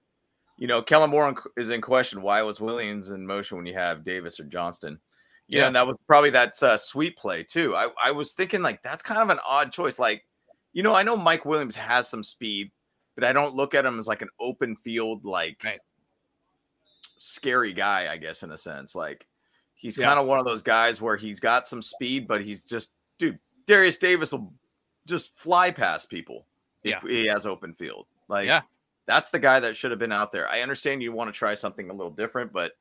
You know, Kellen Moore is in question. Why was Williams in motion when you have Davis or Johnston? Yeah, Yeah. and that was probably that uh, sweet play too. I, I was thinking like that's kind of an odd choice. Like, you know, I know Mike Williams has some speed, but I don't look at him as like an open field like Right. Scary guy. I guess in a sense, like he's Yeah. kind of one of those guys where he's got some speed, but he's just dude. Derius Davis will just fly past people if Yeah. he has open field. Like, Yeah. that's the guy that should have been out there. I understand you want to try something a little different, but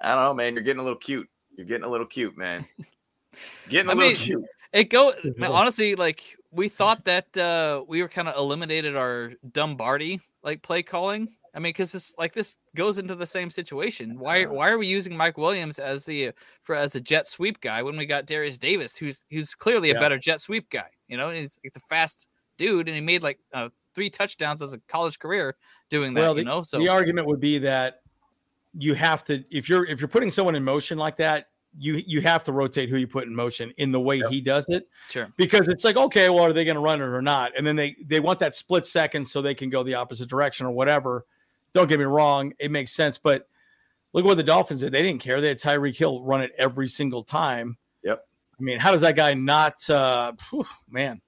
I don't know, man. You're getting a little cute. You're getting a little cute, man. Getting a I little mean, cute. It go man, honestly, like we thought that uh we were kind of eliminated our Dumbardi like play calling. I mean, because this like this goes into the same situation. Why why are we using Mike Williams as the for as a jet sweep guy when we got Derius Davis, who's who's clearly a Yeah. better jet sweep guy? You know, he's like the fast dude, and he made like uh, three touchdowns as a college career doing that. Well, you know, so the argument would be that you have to if you're if you're putting someone in motion like that, you you have to rotate who you put in motion in the way Yep. he does it sure. because it's like okay, well, are they going to run it or not? And then they they want that split second so they can go the opposite direction or whatever. Don't get me wrong, it makes sense, but look what the Dolphins did. They didn't care. They had Tyreek Hill run it every single time. Yep. I mean, how does that guy not? Uh, phew, man,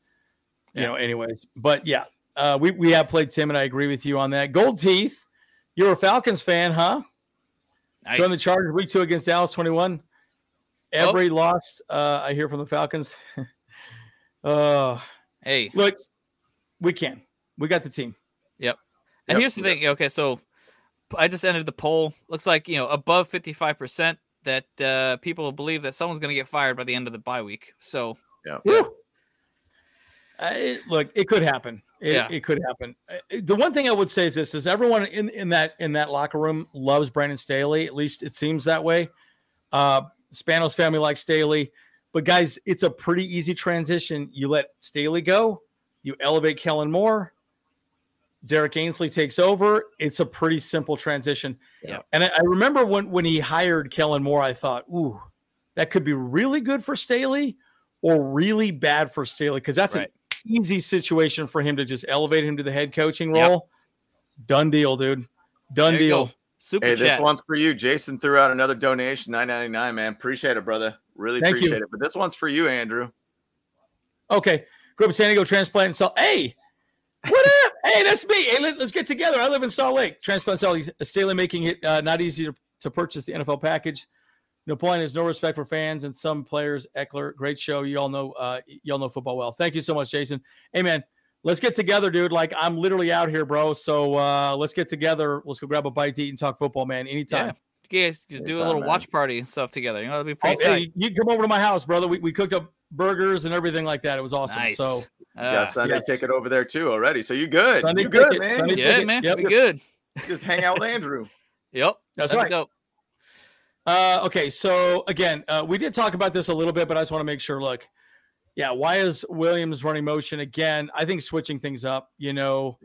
you Yeah. know. Anyways, but yeah, uh, we we have played Tim, and I agree with you on that. Gold teeth, you're a Falcons fan, huh? Nice. Join the Chargers week two against Dallas 21. Every loss, uh, I hear from the Falcons. uh, hey, look, we can. We got the team. And Yep. here's the thing. Okay, so I just entered the poll. Looks like you know above 55 percent that uh, people believe that someone's going to get fired by the end of the bye week. So Yeah. Woo. Uh, look, it could happen. It, Yeah. it could happen. The one thing I would say is this: is everyone in, in that in that locker room loves Brandon Staley. At least it seems that way. Uh, Spanos family likes Staley, but guys, it's a pretty easy transition. You let Staley go, you elevate Kellen Moore. Derrick Ansley takes over. It's a pretty simple transition. Yeah. And I, I remember when when he hired Kellen Moore, I thought, ooh, that could be really good for Staley or really bad for Staley because that's Right. an easy situation for him to just elevate him to the head coaching Yep. role. Done deal, dude. Done deal. go. Super Hey, this one's for you. Jason threw out another donation, nine ninety nine. Man, appreciate it, brother. Really Thank you. appreciate it. But this one's for you, Andrew. Okay. Grew up in San Diego, transplant and Salt. Hey, what up? Hey, that's me. Hey, let, us get together. I live in Salt Lake. Transplant Salt Staley making it uh, not easy to, to purchase the NFL package. Napoleon has no respect for fans and some players. Ekeler, great show. You all know, uh, you all know football well. Thank you so much, Jason. Hey, man, let's get together, dude. Like I'm literally out here, bro. So uh, let's get together. Let's go grab a bite to eat and talk football, man. Anytime. You guys could do a Anytime, little man. watch party and stuff together. You know, that'd be Oh, pretty tight. hey, you come over to my house, brother. We, we cooked up burgers and everything like that. It was awesome. Nice. So You got Uh, Sunday yes. ticket over there too already. So you good. Sunday you good, ticket, man. Sunday yeah, ticket. man. Yep. We good. Just hang out with Andrew. Yep. That's that'd right. dope. Uh, okay, so again, uh, we did talk about this a little bit, but I just want to make sure. Look, yeah, why is Williams running motion again? I think switching things up, you know.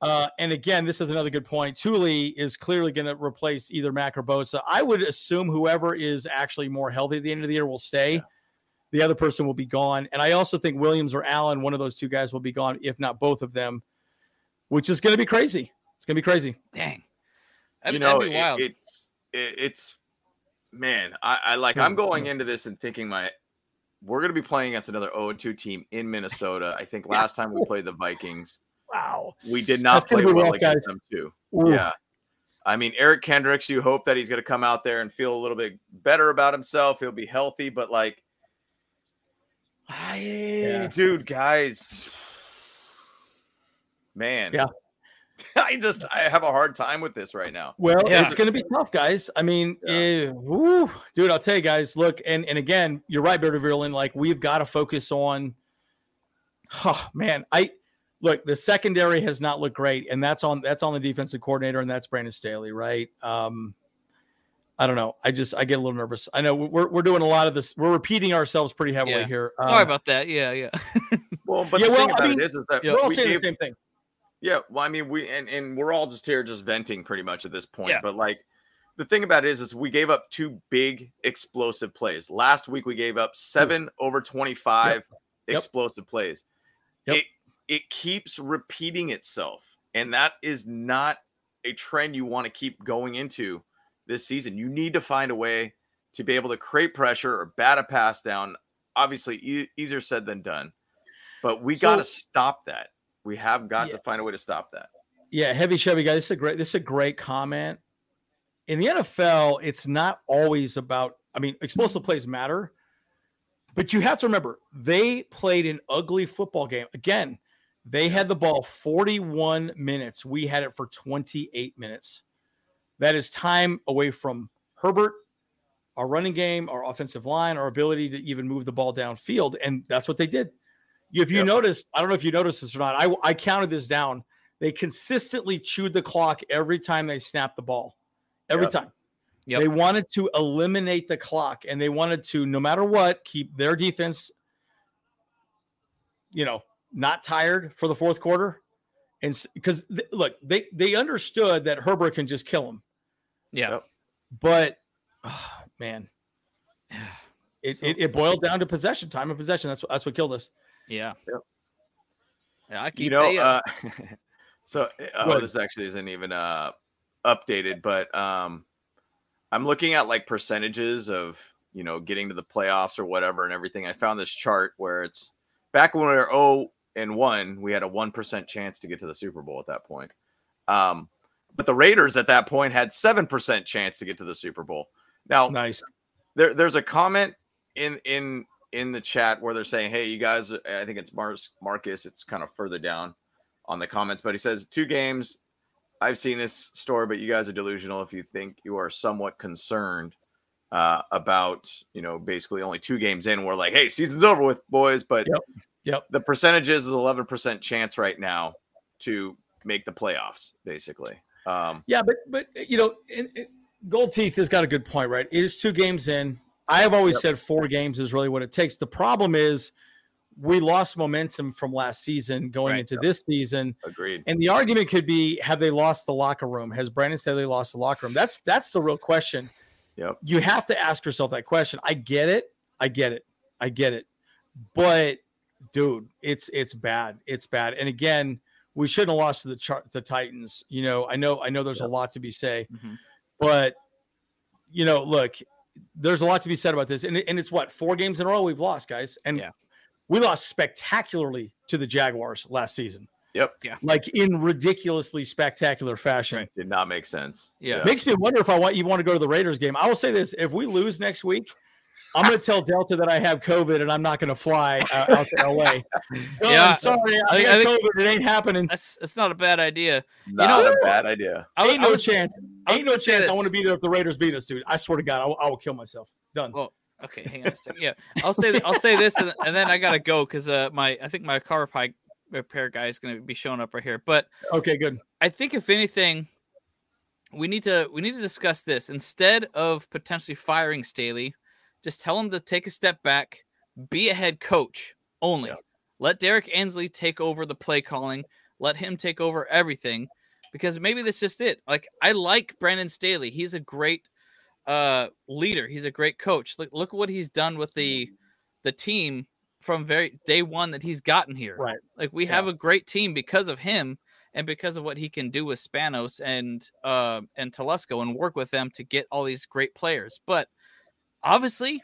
Uh, and again, this is another good point. Tuli is clearly going to replace either Mack or Bosa. I would assume whoever is actually more healthy at the end of the year will stay. Yeah. The other person will be gone, and I also think Williams or Allen, one of those two guys, will be gone, if not both of them, which is going to be crazy. It's going to be crazy. Dang. That'd, you know, that'd be it- it's it, it's man. I, I like. I'm hmm. going into this and thinking my we're going to be playing against another 0 2 team in Minnesota. I think last time we played the Vikings, Wow. we did not That's play well rough, against guys. them too. Ooh. Yeah. I mean, Eric Kendricks, you hope that he's going to come out there and feel a little bit better about himself. He'll be healthy, but like, I, dude, guys, man, Yeah. I just I have a hard time with this right now. Well, Yeah. it's going to be tough, guys. I mean, Yeah. eh, woo, dude, I'll tell you guys. Look, and and again, you're right, Beardy Verlin. Like we've got to focus on. Oh man, I look. The secondary has not looked great, and that's on that's on the defensive coordinator, and that's Brandon Staley, right? Um, I don't know. I just I get a little nervous. I know we're we're doing a lot of this. We're repeating ourselves pretty heavily Yeah. here. Sorry Um, about that. Yeah, yeah. Well, but Yeah, the well, thing I about mean, it is, is that we're all we saying gave, the same thing. Yeah, well, I mean, we and and we're all just here just venting pretty much at this point. Yeah. But like the thing about it is, is we gave up two big explosive plays. Last week we gave up seven over 25 Yep. explosive plays. Yep. It it keeps repeating itself. And that is not a trend you want to keep going into this season. You need to find a way to be able to create pressure or bat a pass down. Obviously, e- easier said than done. But we So- got to stop that. We have got Yeah. to find a way to stop that. Yeah, heavy Chevy guys. This is a great. This is a great comment. In the NFL, it's not always about. I mean, explosive plays matter, but you have to remember they played an ugly football game. Again, they had the ball 41 minutes. We had it for 28 minutes. That is time away from Herbert, our running game, our offensive line, our ability to even move the ball downfield. And that's what they did. If you Yep. notice, I don't know if you noticed this or not. I, I counted this down. They consistently chewed the clock every time they snapped the ball. Every Yep. time. Yep. They wanted to eliminate the clock and they wanted to, no matter what, keep their defense, you know, not tired for the fourth quarter. And because look, they they understood that Herbert can just kill them, Yeah. Yep. but oh, man, it, So- it, it boiled down to possession, time of possession. That's what that's what killed us. Yeah. Yep. Yeah, I keep you know, uh, so uh, oh, this actually isn't even uh updated, but um, I'm looking at like percentages of you know getting to the playoffs or whatever and everything. I found this chart where it's back when we were 0 and 1, we had a 1% chance to get to the Super Bowl at that point. Um, but the Raiders at that point had 7% chance to get to the Super Bowl. Now, Nice. there there's a comment in in in the chat where they're saying, "Hey, you guys," I think it's Mars Marcus. It's kind of further down on the comments, but he says two games. I've seen this story, but you guys are delusional if you think you are somewhat concerned uh, about you know basically only two games in. We're like, "Hey, season's over with, boys," but Yep. Yep. the percentages is 11 percent chance right now to make the playoffs, basically. Um, Yeah, but but you know, Gold Teeth has got a good point, right? It is two games in. I have always Yep. said four games is really what it takes. The problem is we lost momentum from last season going Right. into this season. agreed. And the argument could be have they lost the locker room? Has Brandon Staley lost the locker room? That's that's the real question. Yep. You have to ask yourself that question. I get it. I get it. I get it. But dude, it's it's bad. It's bad. And again, we shouldn't have lost to the the Titans. You know, I know I know there's a lot to be say, Mhm. but you know, look, there's a lot to be said about this. And, and it's what four games in a row we've lost, guys. And Yeah. we lost spectacularly to the Jaguars last season Yep, Yeah. like in ridiculously spectacular fashion. Right. did not make sense. Yeah. Makes me wonder if I want you want to go to the Raiders game. I will say this: if we lose next week, I'm going to tell Delta that I have COVID and I'm not going to fly uh, out to LA. Yeah, I'm sorry, I, I think- got I think- COVID. It ain't happening. That's that's not a bad idea. Not know- a bad idea. I, Ain't I no was- chance. I Ain't no gonna chance. I want to be there if the Raiders beat us, dude. I swear to God, I will, I will kill myself. Done. Well, okay, hang on a second. Yeah, I'll say I'll say this, and, and then I gotta go because uh, my I think my car repair repair guy is gonna be showing up right here. But Okay, good. I think if anything, we need to we need to discuss this instead of potentially firing Staley. Just tell him to take a step back, be a head coach only. Yeah. Let Derrick Ansley take over the play calling. Let him take over everything, because maybe that's just it. Like I like Brandon Staley. He's a great uh leader. He's a great coach. Look look what he's done with the the team from very day one that he's gotten here. Right. Like we have a great team because of him and because of what he can do with Spanos and uh, and Telesco and work with them to get all these great players. But obviously,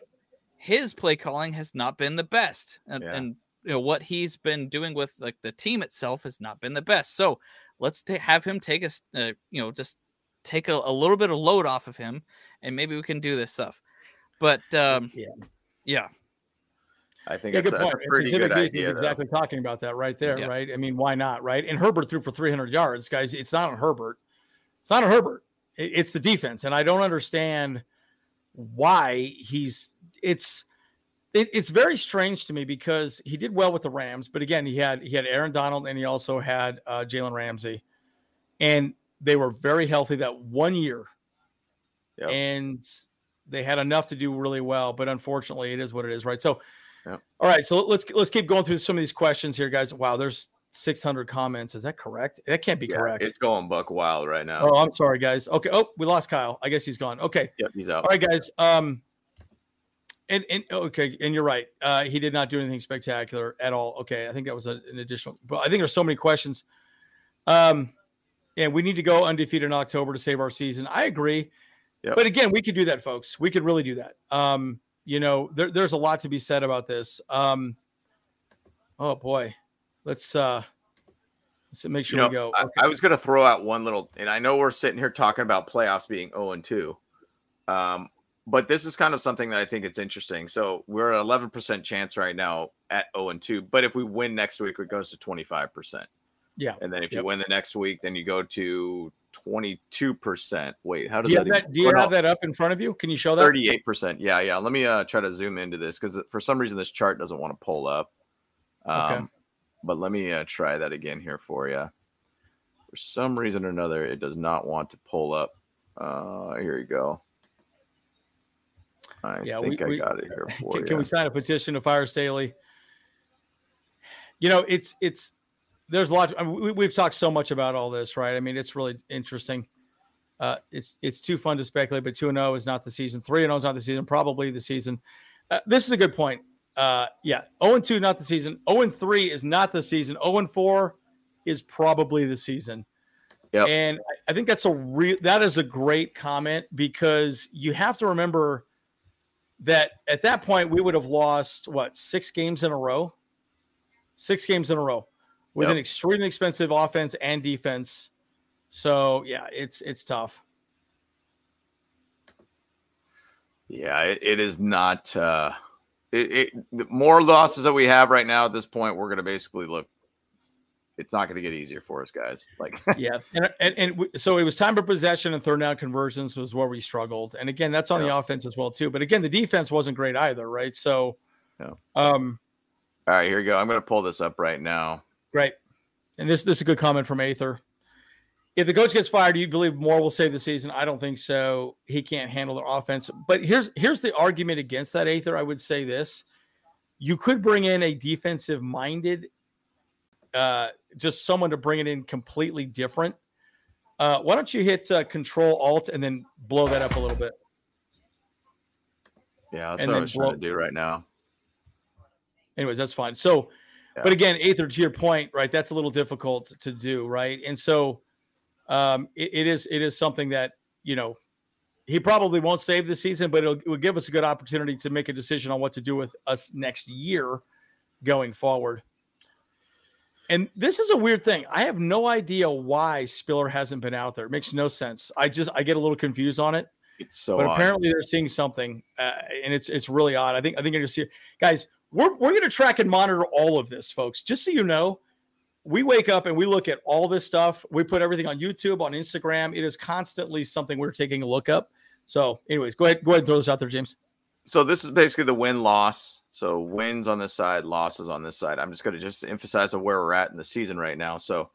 his play calling has not been the best, and, Yeah. and you know what he's been doing with like the team itself has not been the best. So let's ta- have him take us, uh, you know, just take a, a little bit of load off of him, and maybe we can do this stuff. But um, Yeah. yeah, I think Yeah, it's good a, point. that's a pretty good East is though. exactly talking about that right there, Yeah. right? I mean, why not, right? And Herbert threw for 300 yards, guys. It's not on Herbert. It's not on Herbert. It's the defense, and I don't understand why he's. It's it, it's very strange to me because he did well with the Rams, but again, he had he had Aaron Donald and he also had uh, Jalen Ramsey, and they were very healthy that one year, Yep. and they had enough to do really well. But unfortunately, it is what it is, right? So, Yep. all right, so let's let's keep going through some of these questions here, guys. Wow, there's 600 comments. Is that correct? That can't be Yeah, correct. It's going buck wild right now. Oh, I'm sorry, guys. Okay. Oh, we lost Kyle. I guess he's gone. Okay. Yep, he's out. All right, guys. Um, and and okay, and you're right. Uh, he did not do anything spectacular at all. Okay, I think that was a, an additional. But I think there's so many questions. Um, and we need to go undefeated in October to save our season. I agree. Yep. But again, we could do that, folks. We could really do that. Um, you know, there, there's a lot to be said about this. Um, oh boy, let's uh, let's make You sure know, we go. I, Okay. I was going to throw out one little, and I know we're sitting here talking about playoffs being 0 and 2. Um, but this is kind of something that I think it's interesting. So we're at 11% chance right now at 0 and 2. But if we win next week, it goes to 25%. Yeah. And then if you win the next week, then you go to 22%. Wait, how does Do you, have, that, that, do you oh, have that up in front of you? Can you show that? 38%. Yeah, yeah. Let me uh, try to zoom into this because for some reason this chart doesn't want to pull up. Um, Okay. But let me uh, try that again here for you. For some reason or another, it does not want to pull up. Uh, here you go. I Yeah, we- think I we- got it here for Can, you. can we sign a petition to fire Staley? You know, it's it's there's a lot. I mean, we, we've talked so much about all this, right? I mean, it's really interesting. Uh, it's it's too fun to speculate, but two and zero is not the season. Three and zero is not the season. Probably the season. Uh, this is a good point. Uh, yeah, zero and two not the season. Zero and three is not the season. Zero and four is probably the season. Yep. And I- I think that's a real that is a great comment because you have to remember that at that point we would have lost what six games in a row, six games in a row with Yep. an extremely expensive offense and defense. So yeah, it's it's tough. Yeah, it, it is not. Uh, it, it the more losses that we have right now at this point, we're going to basically look. It's not going to get easier for us, guys. Like, Yeah, and and, and w- so it was time for possession and third down conversions was where we struggled. And again, that's on the offense as well too. But again, the defense wasn't great either, right? So, Yeah. um, all right, here we go. I'm going to pull this up right now. Great. And this this is a good comment from Aether. If the coach gets fired, do you believe Moore will save the season? I don't think so. He can't handle the offense. But here's here's the argument against that, Aether. I would say this. You could bring in a defensive minded, uh, just someone to bring it in completely different. Uh, why don't you hit uh, Control Alt and then blow that up a little bit? Yeah, that's And what I was trying to do right now. anyways that's fine so Yeah. but again Aether, to your point right that's a little difficult to do right and so um it, it is it is something that you know he probably won't save the season but it'll, it will give us a good opportunity to make a decision on what to do with us next year going forward and this is a weird thing i have no idea why spiller hasn't been out there it makes no sense i just i get a little confused on it It's so but odd. apparently they're seeing something, uh, and it's it's really odd. I think I think you're gonna see, guys. We're we're gonna track and monitor all of this, folks. Just so you know, we wake up and we look at all this stuff. We put everything on YouTube, on Instagram. It is constantly something we're taking a look up. So, anyways, go ahead, go ahead and throw this out there, James. so this is basically the win loss. So wins on this side, losses on this side. I'm just going to just emphasize of where we're at in the season right now. So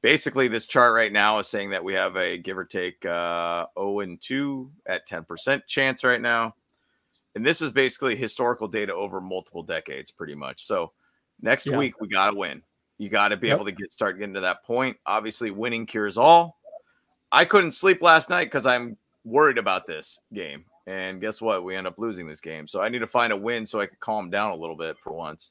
basically, this chart right now is saying that we have a give or take uh, 0 and 2 at 10% chance right now. And this is basically historical data over multiple decades, pretty much. So next Yeah. week we got to win. You got to be Yep. able to get start getting to that point. Obviously, winning cures all. I couldn't sleep last night because I'm worried about this game. And guess what? We end up losing this game. So I need to find a win so I can calm down a little bit for once.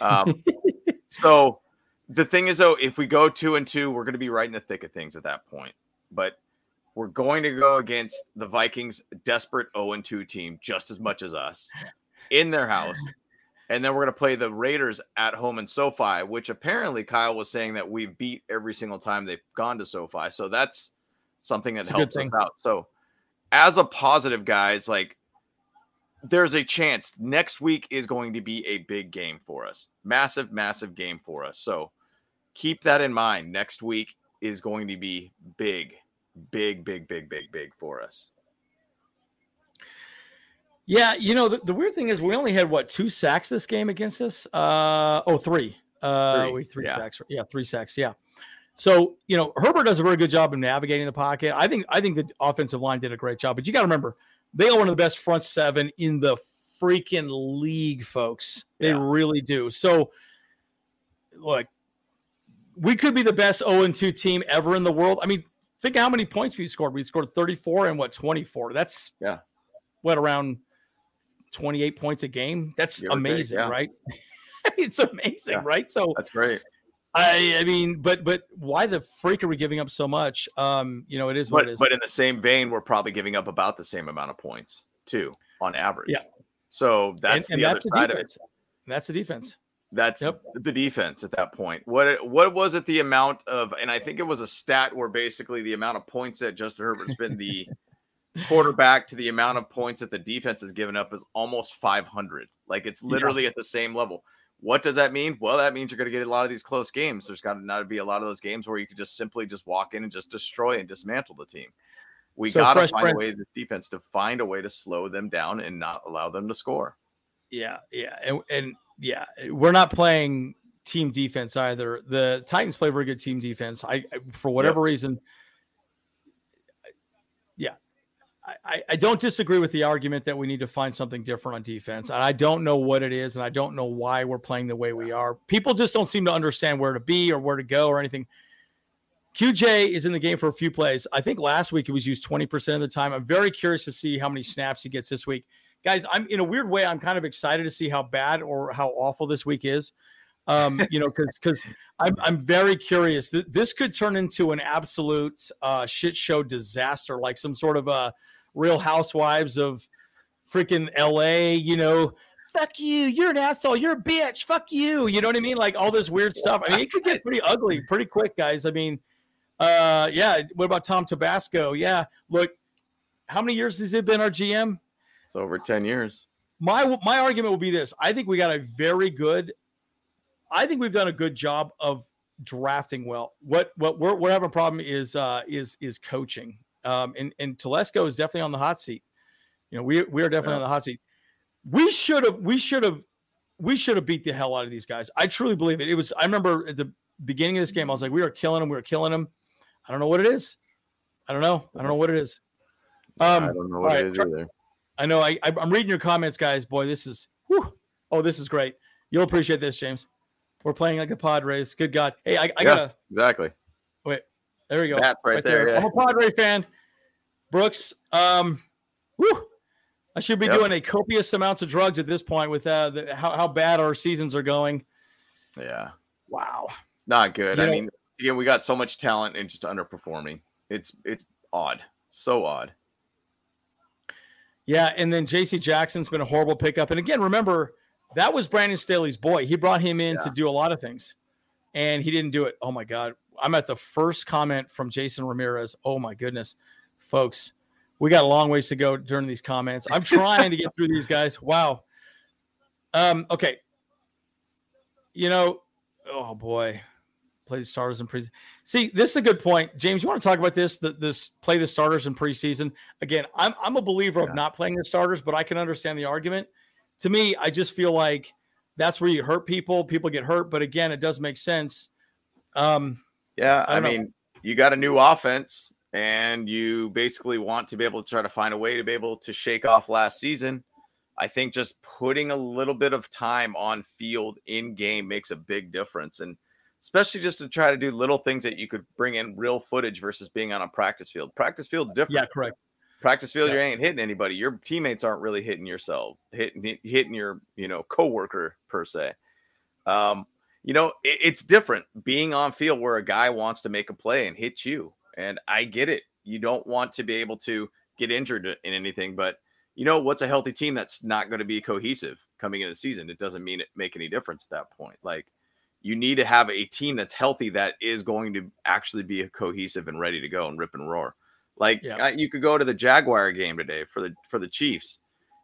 Um, so the thing is, though, if we go two and two, we're going to be right in the thick of things at that point. But we're going to go against the Vikings, desperate 0 and 2 team, just as much as us in their house. And then we're going to play the Raiders at home in SoFi, which apparently Kyle was saying that we've beat every single time they've gone to SoFi. So that's something that It's helps us out. So, as a positive, guys, like there's a chance next week is going to be a big game for us. Massive, massive game for us. So, keep that in mind. Next week is going to be big, big, big, big, big, big for us. Yeah, you know the, the weird thing is we only had what two sacks this game against us? Uh oh, three. Uh, Three, we three yeah. sacks. Yeah, three sacks. Yeah. So you know Herbert does a very good job of navigating the pocket. I think I think the offensive line did a great job. But you got to remember they are one of the best front seven in the freaking league, folks. They Yeah. really do. So look, we could be the best 0 and 2 team ever in the world. I mean, think how many points we scored. We scored 34 and what 24. That's Yeah. what around 28 points a game. That's take, amazing, yeah. right? it's amazing, Yeah. right? So That's great. I I mean, but but why the freak are we giving up so much? Um, you know, it is what But it is. but in the same vein, we're probably giving up about the same amount of points too, on average. Yeah. So that's and, the and other that's the side of it. defense. That's the defense. That's Yep. the defense at that point. What what was it the amount of and I think it was a stat where basically the amount of points that Justin Herbert's been the quarterback to the amount of points that the defense has given up is almost 500. Like it's literally at the same level. What does that mean? Well, that means you're going to get a lot of these close games. There's got to not be a lot of those games where you could just simply just walk in and just destroy and dismantle the team. We So, got to find Brent- a way this defense to find a way to slow them down and not allow them to score. Yeah, yeah, and, and yeah, we're not playing team defense either. The Titans play very good team defense. I, I- for whatever reason, yeah, I- I, don't disagree with the argument that we need to find something different on defense, and I don't know what it is, and I don't know why we're playing the way we are. People just don't seem to understand where to be or where to go or anything. QJ is in the game for a few plays. I think last week he was used 20% of the time. I'm very curious to see how many snaps he gets this week guys i'm in a weird way i'm kind of excited to see how bad or how awful this week is um you know because because I'm, I'm very curious Th- this could turn into an absolute uh shit show disaster like some sort of uh real housewives of freaking la you know fuck you you're an asshole you're a bitch fuck you you know what i mean? Like all this weird stuff. I mean it could get pretty ugly pretty quick guys. I mean uh yeah what about tom telesco? Yeah look how many years has he been our gm It's over 10 years. my my argument will be this. I think we got a very good i think we've done a good job of drafting well. What what we're, we're having a problem is uh is is coaching um and and telesco is definitely on the hot seat you know we we are definitely Yeah. on the hot seat we should have we should have we should have beat the hell out of these guys i truly believe it it was i remember at the beginning of this game i was like we are killing them we were killing them i don't know what it is i don't know i don't know what it is um I don't know what right, is try- either. I know. I, I I'm reading your comments, guys. Boy, this is. Whew. Oh, this is great. You'll appreciate this, James. We're playing like the Padres. Good God. Hey, I, I Yeah. gotta Exactly. wait. There we go. That's right, there. I'm a Padre fan. Brooks. Um. Whew. I should be Yep. doing a copious amounts of drugs at this point with uh, the, how how bad our seasons are going. yeah. Wow. It's not good. You I know- mean, again, we got so much talent and just underperforming. It's it's odd. So odd. Yeah, and then J.C. Jackson's been a horrible pickup. And again, remember that was Brandon Staley's boy. He brought him in to do a lot of things, and he didn't do it. Oh my God! I'm at the first comment from Jason Ramirez. Oh my goodness, folks, we got a long ways to go during these comments. I'm trying to get through these guys. Wow. Um. Okay. You know, oh boy, play the starters in preseason. See, this is a good point, James. You want to talk about this? The, this play the starters in preseason again. I'm I'm a believer Yeah. of not playing the starters, but I can understand the argument. To me, I just feel like that's where you hurt people. People get hurt, but again, it does make sense. Um, Yeah, I I, know. mean, you got a new offense, and you basically want to be able to try to find a way to be able to shake off last season. I think just putting a little bit of time on field in game makes a big difference, and especially just to try to do little things that you could bring in real footage versus being on a practice field. Practice field's different. yeah, correct. practice field Yeah. you ain't hitting anybody your teammates aren't really hitting yourself hitting hitting your you know coworker per se um you know it, it's different being on field where a guy wants to make a play and hit you and i get it you don't want to be able to get injured in anything but you know what's a healthy team that's not going to be cohesive coming into the season it doesn't mean it make any difference at that point like you need to have a team that's healthy that is going to actually be cohesive and ready to go and rip and roar like Yeah. you could go to the Jaguar game today for the for the Chiefs.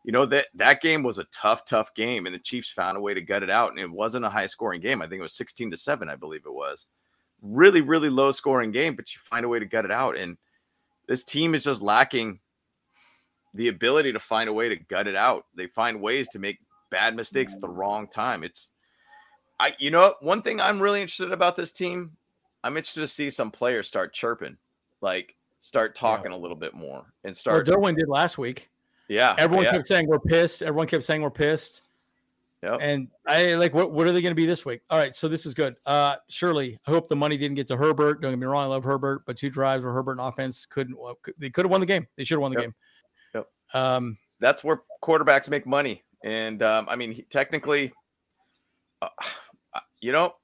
You know that that game was a tough, tough game, and the Chiefs found a way to gut it out. And it wasn't a high scoring game. I think it was sixteen to seven, I believe it was. Really, really low scoring game, but you find a way to gut it out. And this team is just lacking the ability to find a way to gut it out. They find ways to make bad mistakes at the mm. wrong time. It's I you know? One thing I'm really interested about this team, I'm interested to see some players start chirping, like start talking a little bit more and Well, start Derwin did last week. yeah. Everyone yeah. kept saying we're pissed. Everyone kept saying we're pissed. Yep. And I like what what are they going to be this week? All right, so this is good. Uh surely I hope the money didn't get to Herbert. Don't get me wrong, I love Herbert, but two drives where Herbert and offense couldn't well, could- they could have won the game. They should have won the Yep. game. Yep. Um that's where quarterbacks make money. And um, I mean, he- technically, uh, you know,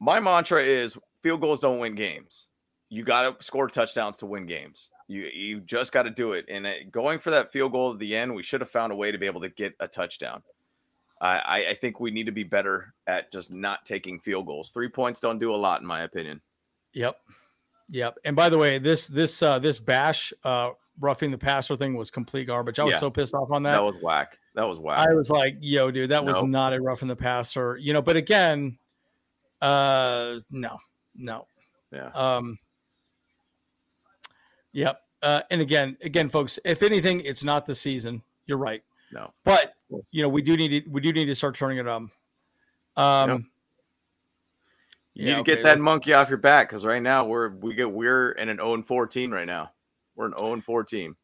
my mantra is field goals don't win games. You got to score touchdowns to win games. You you just got to do it. And uh, going for that field goal at the end, we should have found a way to be able to get a touchdown. I, I, think we need to be better at just not taking field goals. Three points don't do a lot, in my opinion. Yep. Yep. And by the way, this this uh this bash uh roughing the passer thing was complete garbage. I was Yeah. so pissed off on that. That was whack. That was whack. I was like, yo, dude, that was Nope. not a roughing the passer. You know, but again, uh no, no. yeah. Um Yep. Uh, and again, again, folks, if anything, it's not the season. You're right. No. But you know, we do need to we do need to start turning it on. Um Yep. You yeah, need to get okay, that monkey off your back because right now we're we get we're in an 0 14 right now. We're an 0 4 team.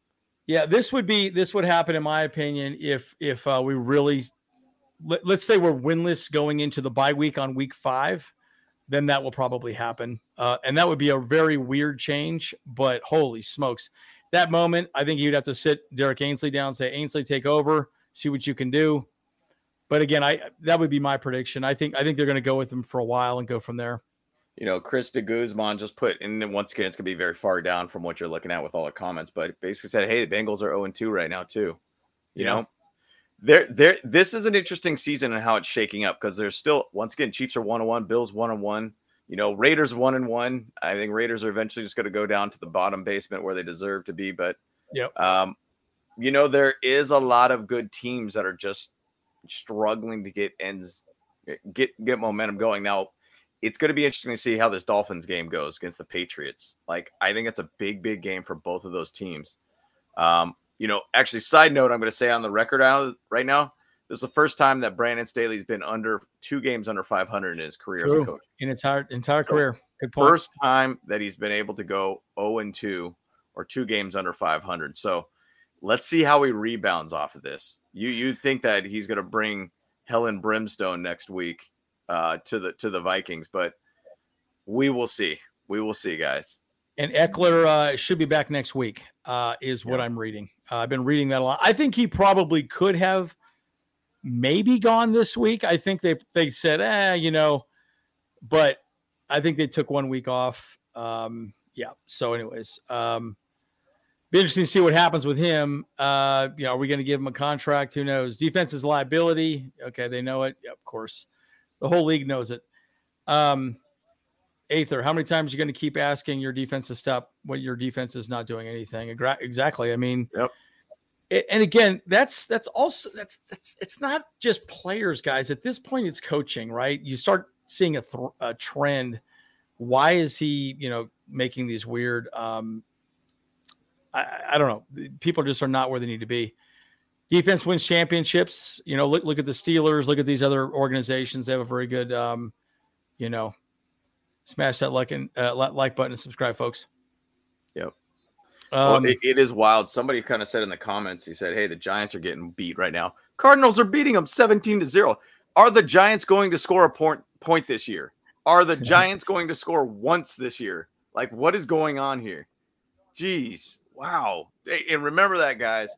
Yeah, this would be this would happen in my opinion if if uh, we really let, let's say we're winless going into the bye week on week five, then that will probably happen, uh, and that would be a very weird change. But holy smokes, that moment I think you'd have to sit Derrick Ansley down, and say Ansley take over, see what you can do. But again, I that would be my prediction. I think I think they're going to go with him for a while and go from there. You know, Chris de Guzman just put, and once again, it's gonna be very far down from what you're looking at with all the comments, but basically said, "Hey, the Bengals are 0 2 right now too." You Yeah. know, there, there. This is an interesting season and how it's shaking up because there's still, once again, Chiefs are one on one, Bills one on one. You know, Raiders one and one. I think Raiders are eventually just going to go down to the bottom basement where they deserve to be. But, Yep. um, you know, there is a lot of good teams that are just struggling to get ends, get get momentum going. Now, it's going to be interesting to see how this Dolphins game goes against the Patriots. Like, I think it's a big, big game for both of those teams. Um, you know, actually, side note, I'm going to say on the record out right now, this is the first time that Brandon Staley's been under two games under 500 in his career as a coach. In entire entire So, career, good point. First time that he's been able to go 0 and 2 or two games under 500. So let's see how he rebounds off of this. You you think that he's going to bring Helen brimstone next week uh, to the to the Vikings, but we will see. We will see, guys. And Ekeler uh, should be back next week, uh, is what Yeah. I'm reading. Uh, I've been reading that a lot. I think he probably could have maybe gone this week. I think they they said, eh, you know, but I think they took one week off. Um, yeah. So, anyways, um, be interesting to see what happens with him. Uh, you know, are we going to give him a contract? Who knows? Defense is liability. Okay, they know it. Yeah, of course, the whole league knows it. Um, Aether, how many times are you going to keep asking your defense to stop when your defense is not doing anything? Exactly. I mean, Yep. And again, that's that's also that's that's it's not just players, guys. At this point, it's coaching, right? You start seeing a, th- a trend. Why is he, you know, making these weird? Um, I, I- I don't know. People just are not where they need to be. Defense wins championships. You know, look look at the Steelers. Look at these other organizations. They have a very good, um, you know, smash that like and uh, like button and subscribe, folks. Yep. Um, well, it, it is wild. Somebody kind of said in the comments, he said, Hey, the Giants are getting beat right now. Cardinals are beating them 17 to 0. Are the Giants going to score a point point this year? Are the Giants going to score once this year? Like, what is going on here? Jeez. Wow. And remember that, guys.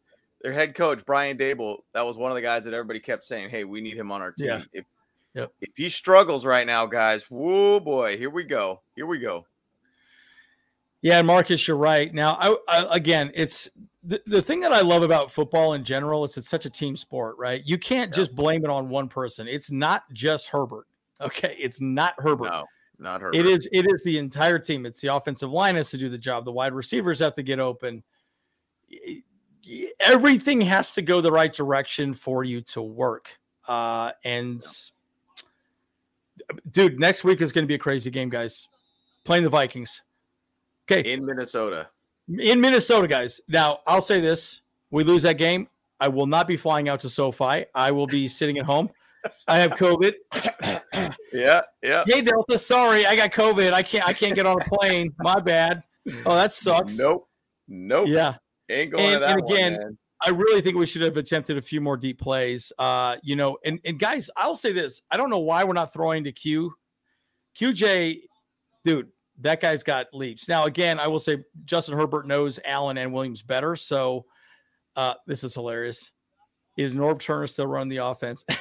Their head coach, Brian Daboll, that was one of the guys that everybody kept saying, Hey, we need him on our team. Yeah. If, Yep. if he struggles right now, guys, whoa boy, here we go. Here we go. Yeah, Marcus, you're right. Now, I, I again, it's the, the thing that I love about football in general is it's such a team sport, right? You can't Yeah. just blame it on one person. It's not just Herbert. Okay, it's not Herbert. No, not her. It is it is the entire team. It's the offensive line has to do the job. The wide receivers have to get open. Everything has to go the right direction for you to work. Uh, and dude, next week is going to be a crazy game, guys. Playing the Vikings. Okay, in Minnesota. in Minnesota, guys. Now, I'll say this: we lose that game, I will not be flying out to SoFi. I will be sitting at home. I have COVID. Yeah, yeah. hey Delta, sorry, I got COVID. I can't. I can't get on a plane. My bad. Oh, that sucks. Nope. Nope. Yeah, Ain't going to And- that and one, again, man. I really think we should have attempted a few more deep plays. Uh, you know, and and guys, I'll say this: I don't know why we're not throwing to Q. QJ, dude, that guy's got leaps. Now, again, I will say Justin Herbert knows Allen and Williams better, so uh, this is hilarious. Is Norv Turner still running the offense?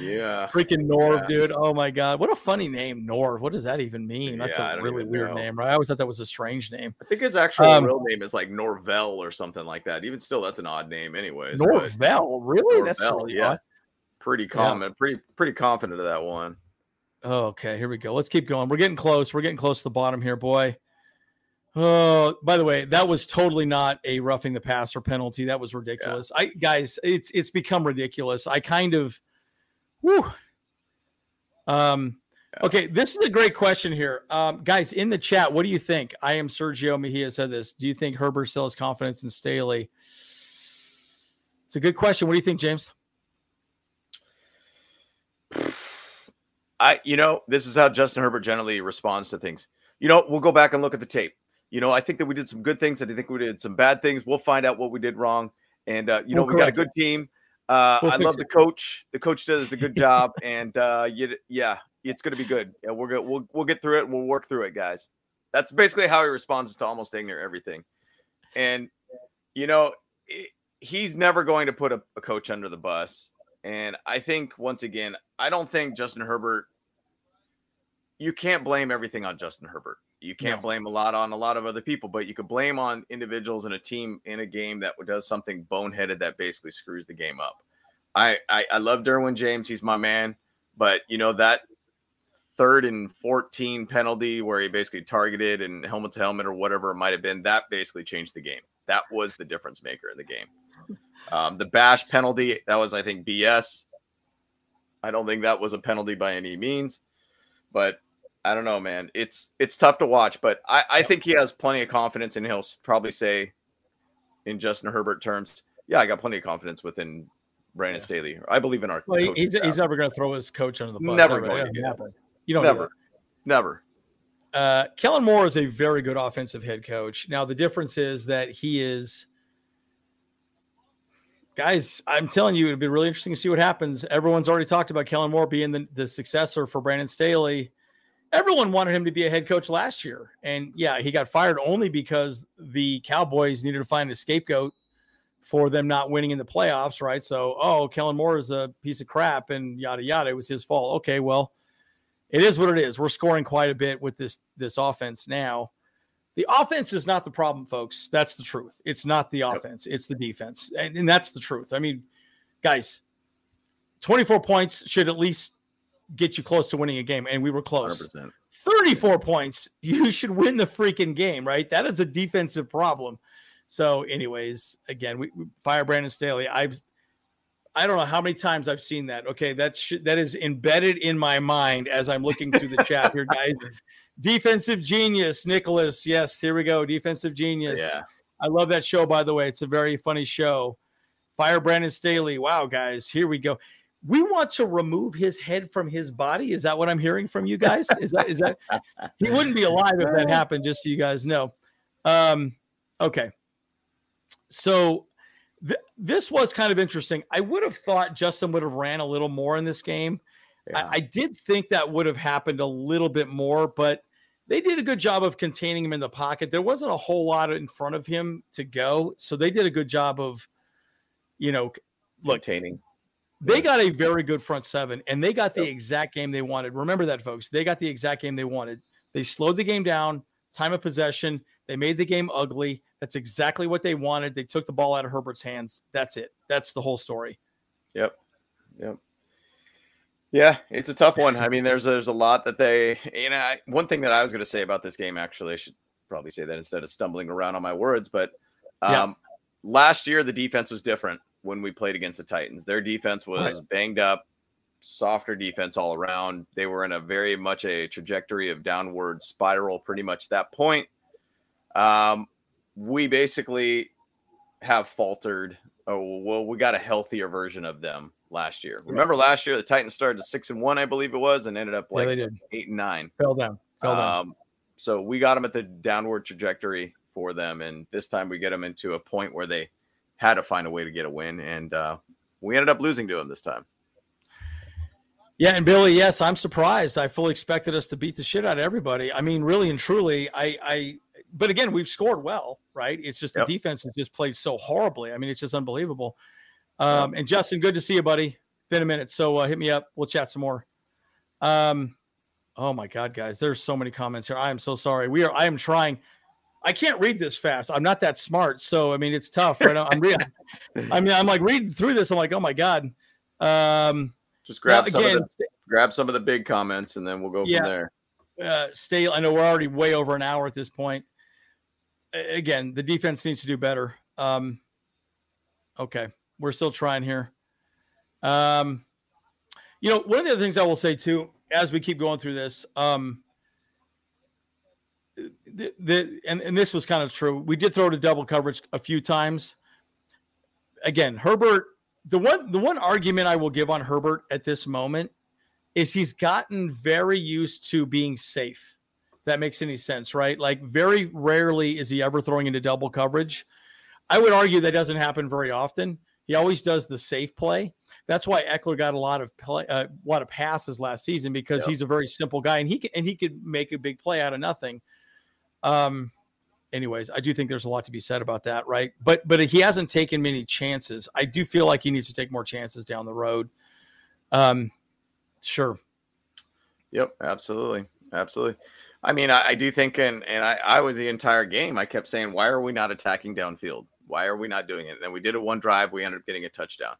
Yeah. Freaking Norv, Yeah. dude. Oh my God. What a funny name, Norv. What does that even mean? That's Yeah, a really weird know. name, right? I always thought that was a strange name. I think his actual Um, real name is like Norvell or something like that. Even still, that's an odd name, anyways. Norvell, really? That's Norvell, really yeah. odd. Pretty common. Pretty pretty confident of that one. Oh, okay, here we go. Let's keep going. We're getting close. We're getting close to the bottom here, boy. Oh, by the way, that was totally not a roughing the passer penalty. That was ridiculous. I guys, it's it's become ridiculous. I kind of, whew. Um, okay, this is a great question here, um, guys. In the chat, what do you think? I am Sergio Mejia said this. Do you think Herbert still has confidence in Staley? It's a good question. What do you think, James? I, you know, this is how Justin Herbert generally responds to things. You know, we'll go back and look at the tape. You know, I think that we did some good things. I think we did some bad things. We'll find out what we did wrong. And uh, you know, We'll we got a good team. Uh, We'll I love the coach. The coach does a good job, and uh, you, yeah, it's going to be good. Yeah, we're good. We'll we'll get through it. We'll work through it, guys. That's basically how he responds to almost ignorant everything. And you know, i he's never going to put a, a coach under the bus. And I think once again, I don't think Justin Herbert. You can't blame everything on Justin Herbert. You can't No. blame a lot on a lot of other people, but you could blame on individuals in a team in a game that does something boneheaded that basically screws the game up. I I, I love Derwin James. He's my man, but you know that third and 14 penalty where he basically targeted and helmet to helmet or whatever it might have been, that basically changed the game. That was the difference maker in the game. Um, the bash penalty, that was, I think, BS. I don't think that was a penalty by any means, but I don't know, man. It's it's tough to watch, but I, I think he has plenty of confidence, and he'll probably say, in Justin Herbert terms, "Yeah, I got plenty of confidence within Brandon Yeah. Staley. I believe in our Well, he's, staff." he's never going to throw his coach under the bus. Never going to doesn't do that. happen. You don't do never, that. never. Uh, Kellen Moore is a very good offensive head coach. Now, the difference is that he is, guys, I'm telling you, it'd be really interesting to see what happens. Everyone's already talked about Kellen Moore being the, the successor for Brandon Staley. Everyone wanted him to be a head coach last year. And yeah, he got fired only because the Cowboys needed to find a scapegoat for them not winning in the playoffs, right? So, oh, Kellen Moore is a piece of crap and yada yada. It was his fault. Okay, well, it is what it is. We're scoring quite a bit with this this offense now. The offense is not the problem, folks. That's the truth. It's not the offense, it's the defense. And, and that's the truth. I mean, guys, 24 points should at least get you close to winning a game. And we were close. 100%. 34 points, you should win the freaking game, right? That is a defensive problem. So, anyways, again, we, we fire Brandon Staley. I've I don't know how many times I've seen that. Okay, that sh- that is embedded in my mind as I'm looking through the chat here, guys. Defensive genius, Nicholas. Yes, here we go. Defensive genius. Yeah. I love that show, by the way. It's a very funny show. Fire Brandon Staley. Wow, guys, here we go. We want to remove his head from his body. Is that what I'm hearing from you guys? Is that is that he wouldn't be alive if that happened, just so you guys know. Um, okay. So th- this was kind of interesting. I would have thought Justin would have ran a little more in this game. Yeah. I, I did think that would have happened a little bit more, but they did a good job of containing him in the pocket. There wasn't a whole lot in front of him to go, so they did a good job of, you know, look, Containing. they got a very good front seven, and they got the Yep. exact game they wanted. Remember that, folks. They got the exact game they wanted. They slowed the game down, time of possession. They made the game ugly. That's exactly what they wanted. They took the ball out of Herbert's hands. That's it. That's the whole story. Yep. Yep. Yeah, it's a tough one. I mean, there's there's a lot that they, you know, I, one thing that I was going to say about this game, actually, I should probably say that instead of stumbling around on my words, but Yeah. um, last year the defense was different when we played against the Titans. Their defense was banged up, softer defense all around. They were in a very much a trajectory of downward spiral, pretty much that point. Um, we basically have faltered. Oh well, we got a healthier version of them last year. Remember last year the Titans started at six and one, I believe it was, and ended up Yeah, like they did. eight and nine. Fell down. Fell down. Um, so we got them at the downward trajectory for them, and this time we get them into a point where they had to find a way to get a win, and uh, we ended up losing to them this time. Yeah, and Billy, yes, I'm surprised. I fully expected us to beat the shit out of everybody. I mean, really and truly, I, I. But again, we've scored well, right? It's just Yep. the defense has just played so horribly. I mean, it's just unbelievable. Um, and Justin, good to see you, buddy. It's been a minute, so uh, hit me up. We'll chat some more. Um, oh my God, guys, there's so many comments here. I am so sorry. We are. I am trying. I can't read this fast. I'm not that smart, so I mean, it's tough. Right? I'm reading. I mean, I'm like reading through this. I'm like, oh my God. Um, Just grab now, some again, of the grab some of the big comments, and then we'll go Yeah. from there. uh, stay. I know we're already way over an hour at this point. again, the defense needs to do better. Um, okay, we're still trying here. Um, you know, one of the other things I will say too, as we keep going through this, um, the, the and, and this was kind of true. We did throw to double coverage a few times. Again, Herbert, the one the one argument I will give on Herbert at this moment is he's gotten very used to being safe. That makes any sense, right? Like very rarely is he ever throwing into double coverage. I would argue that doesn't happen very often. He always does the safe play. That's why Ekeler got a lot of play, uh, a lot of passes last season because yep. he's a very simple guy and he can, and he could make a big play out of nothing. Um, anyways, I do think there's a lot to be said about that, right? But but he hasn't taken many chances. I do feel like he needs to take more chances down the road. Um, sure. Yep, absolutely, absolutely. I mean, I, I do think, and and I, I was the entire game. I kept saying, why are we not attacking downfield? Why are we not doing it? And then we did it one drive. We ended up getting a touchdown.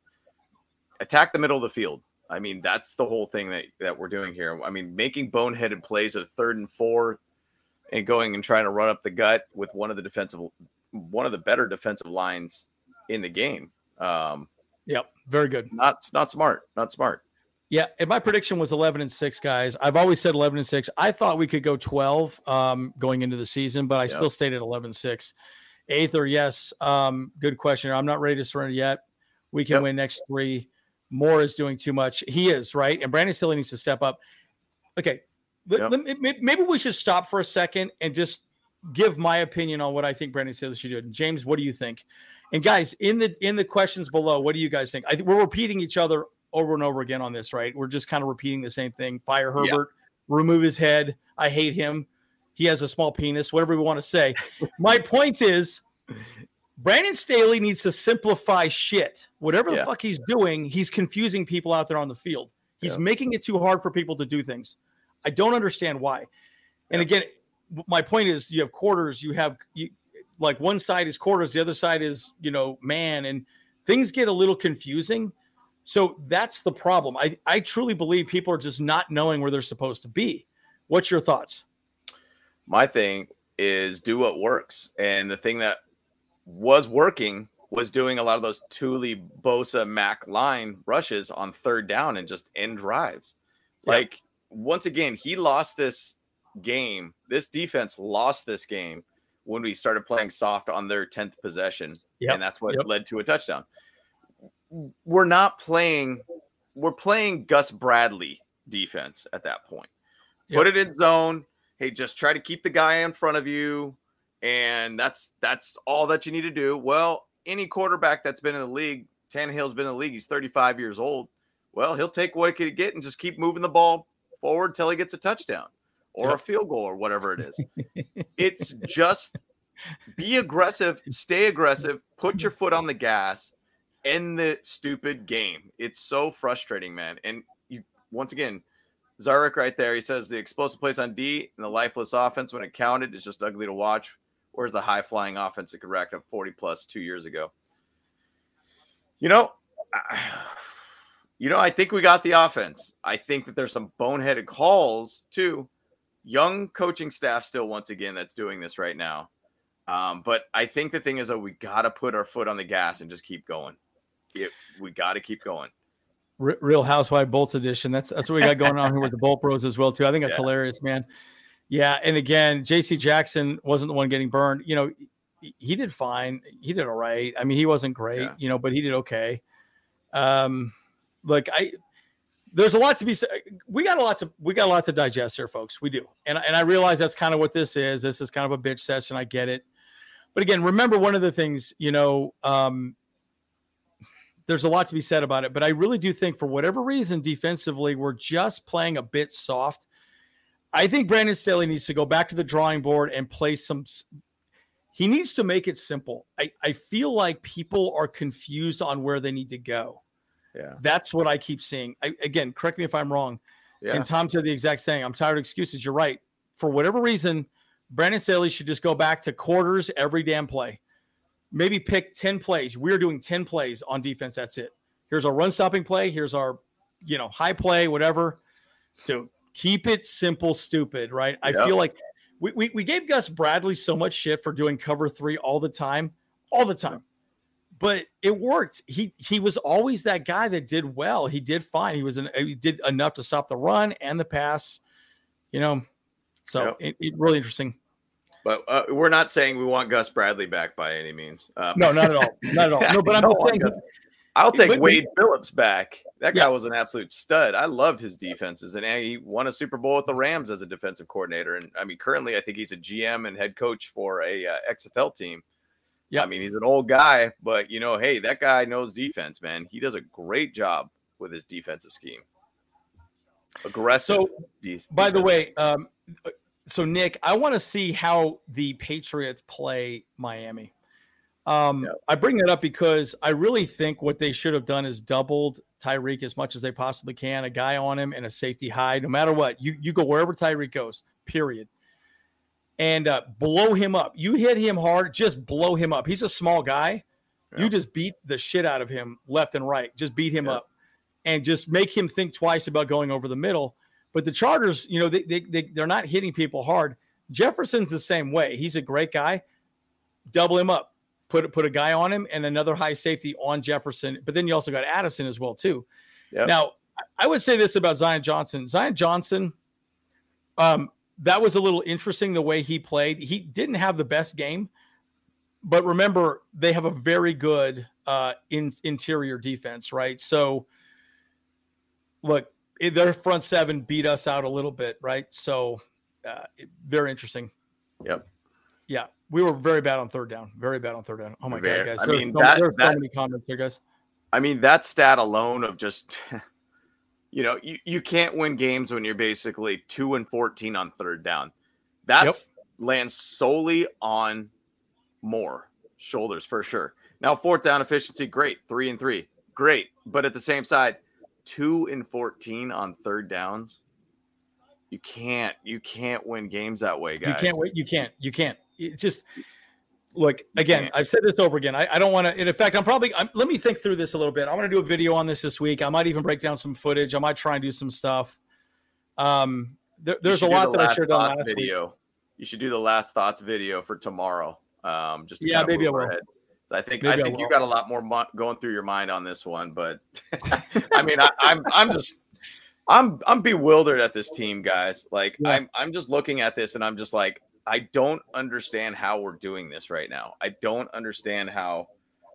Attack the middle of the field. I mean, that's the whole thing that, that we're doing here. I mean, making boneheaded plays at third and four and going and trying to run up the gut with one of the defensive, one of the better defensive lines in the game. Um, yep, very good. Not not smart. Not smart. Yeah, and my prediction was 11 and 6, guys. I've always said 11 and 6. I thought we could go 12 um, going into the season, but I still stayed at 11 6. Aether, yes. Um, good question. I'm not ready to surrender yet. We can yep. win next three. Moore is doing too much. He is, right? And Brandon Staley needs to step up. Okay. Yep. Maybe we should stop for a second and just give my opinion on what I think Brandon Staley should do. James, what do you think? And guys, in the in the questions below, what do you guys think? I, we're repeating each other over and over again on this, right? We're just kind of repeating the same thing. Fire Herbert, remove his head. I hate him. He has a small penis, whatever we want to say. My point is, Brandon Staley needs to simplify shit. Whatever the yeah. fuck he's doing, he's confusing people out there on the field. He's yeah. making it too hard for people to do things. I don't understand why. And again, my point is you have quarters, you have you, like one side is quarters, the other side is, you know, man, and things get a little confusing. So that's the problem. I, I truly believe people are just not knowing where they're supposed to be. What's your thoughts? My thing is do what works. And the thing that was working was doing a lot of those Tuli, Bosa, Mack line rushes on third down and just end drives. Yeah. Like once again, he lost this game. This defense lost this game when we started playing soft on their 10th possession. Yep. And that's what yep. led to a touchdown. We're not playing, we're playing Gus Bradley defense at that point. Yep. Put it in zone, hey, just try to keep the guy in front of you, and that's that's all that you need to do. Well, any quarterback that's been in the league, Tannehill's been in the league. He's 35 years old. Well, he'll take what he can get and just keep moving the ball forward till he gets a touchdown or a field goal or whatever it is. it's just be aggressive, stay aggressive, put your foot on the gas, end the stupid game. It's so frustrating, man. And you once again, Zarek right there. He says the explosive plays on D and the lifeless offense when it counted is just ugly to watch. Where's the high flying offense that could rack up 40 plus two years ago? You know, you know, I think we got the offense. I think that there's some boneheaded calls too. Young coaching staff still once again that's doing this right now. Um, but I think the thing is that we got to put our foot on the gas and just keep going. It, we got to keep going. Real Housewife Bolts edition. That's that's what we got going on here with the Bolt Bros as well too. I think that's yeah. hilarious, man. Yeah, and again, J.C. Jackson wasn't the one getting burned. You know, he did fine. He did all right. I mean, he wasn't great, yeah. you know, but he did okay. Um, like I, there's a lot to be. We got a lot to we got a lot to digest here, folks. We do, and and I realize that's kind of what this is. This is kind of a bitch session. I get it, but again, remember one of the things, you know, um, there's a lot to be said about it. But I really do think, for whatever reason, defensively, we're just playing a bit soft. I think Brandon Staley needs to go back to the drawing board and play some. He needs to make it simple. I, I feel like people are confused on where they need to go. Yeah. That's what I keep seeing. I, again, correct me if I'm wrong. Yeah. And Tom said the exact same. I'm tired of excuses. You're right. For whatever reason, Brandon Staley should just go back to quarters every damn play maybe pick 10 plays. We're doing 10 plays on defense. That's it. Here's our run stopping play. Here's our, you know, high play, whatever. To keep it simple, stupid, right? I feel like we, we we gave Gus Bradley so much shit for doing cover three all the time, all the time. But it worked. He he was always that guy that did well. He did fine. He was an, he did enough to stop the run and the pass. You know, so Yep. it, it really interesting. But uh, we're not saying we want Gus Bradley back by any means. Uh, No, not at all. Not at all. No, but I'm No, just saying. I'll take Wade Phillips back. That guy Yeah. was an absolute stud. I loved his defenses, and he won a Super Bowl with the Rams as a defensive coordinator. And I mean, currently, I think he's a GM and head coach for a uh, XFL team. Yeah. I mean, he's an old guy, but you know, hey, that guy knows defense, man. He does a great job with his defensive scheme. Aggressive. So, de- By the way, um, so Nick, I want to see how the Patriots play Miami. Um, Yeah. I bring that up because I really think what they should have done is doubled Tyreek as much as they possibly can, a guy on him and a safety high, no matter what. You you go wherever Tyreek goes, period. And uh, blow him up. You hit him hard, just blow him up. He's a small guy. Yeah. You just beat the shit out of him left and right. Just beat him Yeah. up and just make him think twice about going over the middle. But the Chargers, you know, they, they, they, they're not hitting people hard. Jefferson's the same way. He's a great guy. Double him up, put put a guy on him, and another high safety on Jefferson. But then you also got Addison as well too. Yep. Now, I- would say this about Zion Johnson. Zion Johnson, um, that was a little interesting the way he played. He didn't have the best game, but remember they have a very good uh, in, interior defense, right? So, look, their front seven beat us out a little bit, right? So, uh, very interesting. Yep. Yeah, we were very bad on third down. Very bad on third down. Oh my Very- god, guys! I There- mean, so, that- there are so many comments here, guys. I mean, that stat alone of just, you know, you, you can't win games when you're basically two and 14 on third down. That's lands solely on more shoulders for sure. Now, fourth down efficiency, great. Three and three, great. But at the same side, two and 14 on third downs. You can't, you can't win games that way, guys. You can't wait. You can't. You can't. It's just look again. I've said this over again. I, I don't want to. In fact, I'm probably. I'm, let me think through this a little bit. I want to do a video on this this week. I might even break down some footage. I might try and do some stuff. Um, there, there's a lot that I should have done last week. video. You should do the last thoughts video for tomorrow. Um, just to Yeah, maybe I will. ahead. So I think Maybe I I think you got a lot more mo- going through your mind on this one, but I mean, I, I'm I'm just I'm I'm bewildered at this team, guys. Like Yeah. I'm I'm just looking at this and I'm just like I don't understand how we're doing this right now. I don't understand how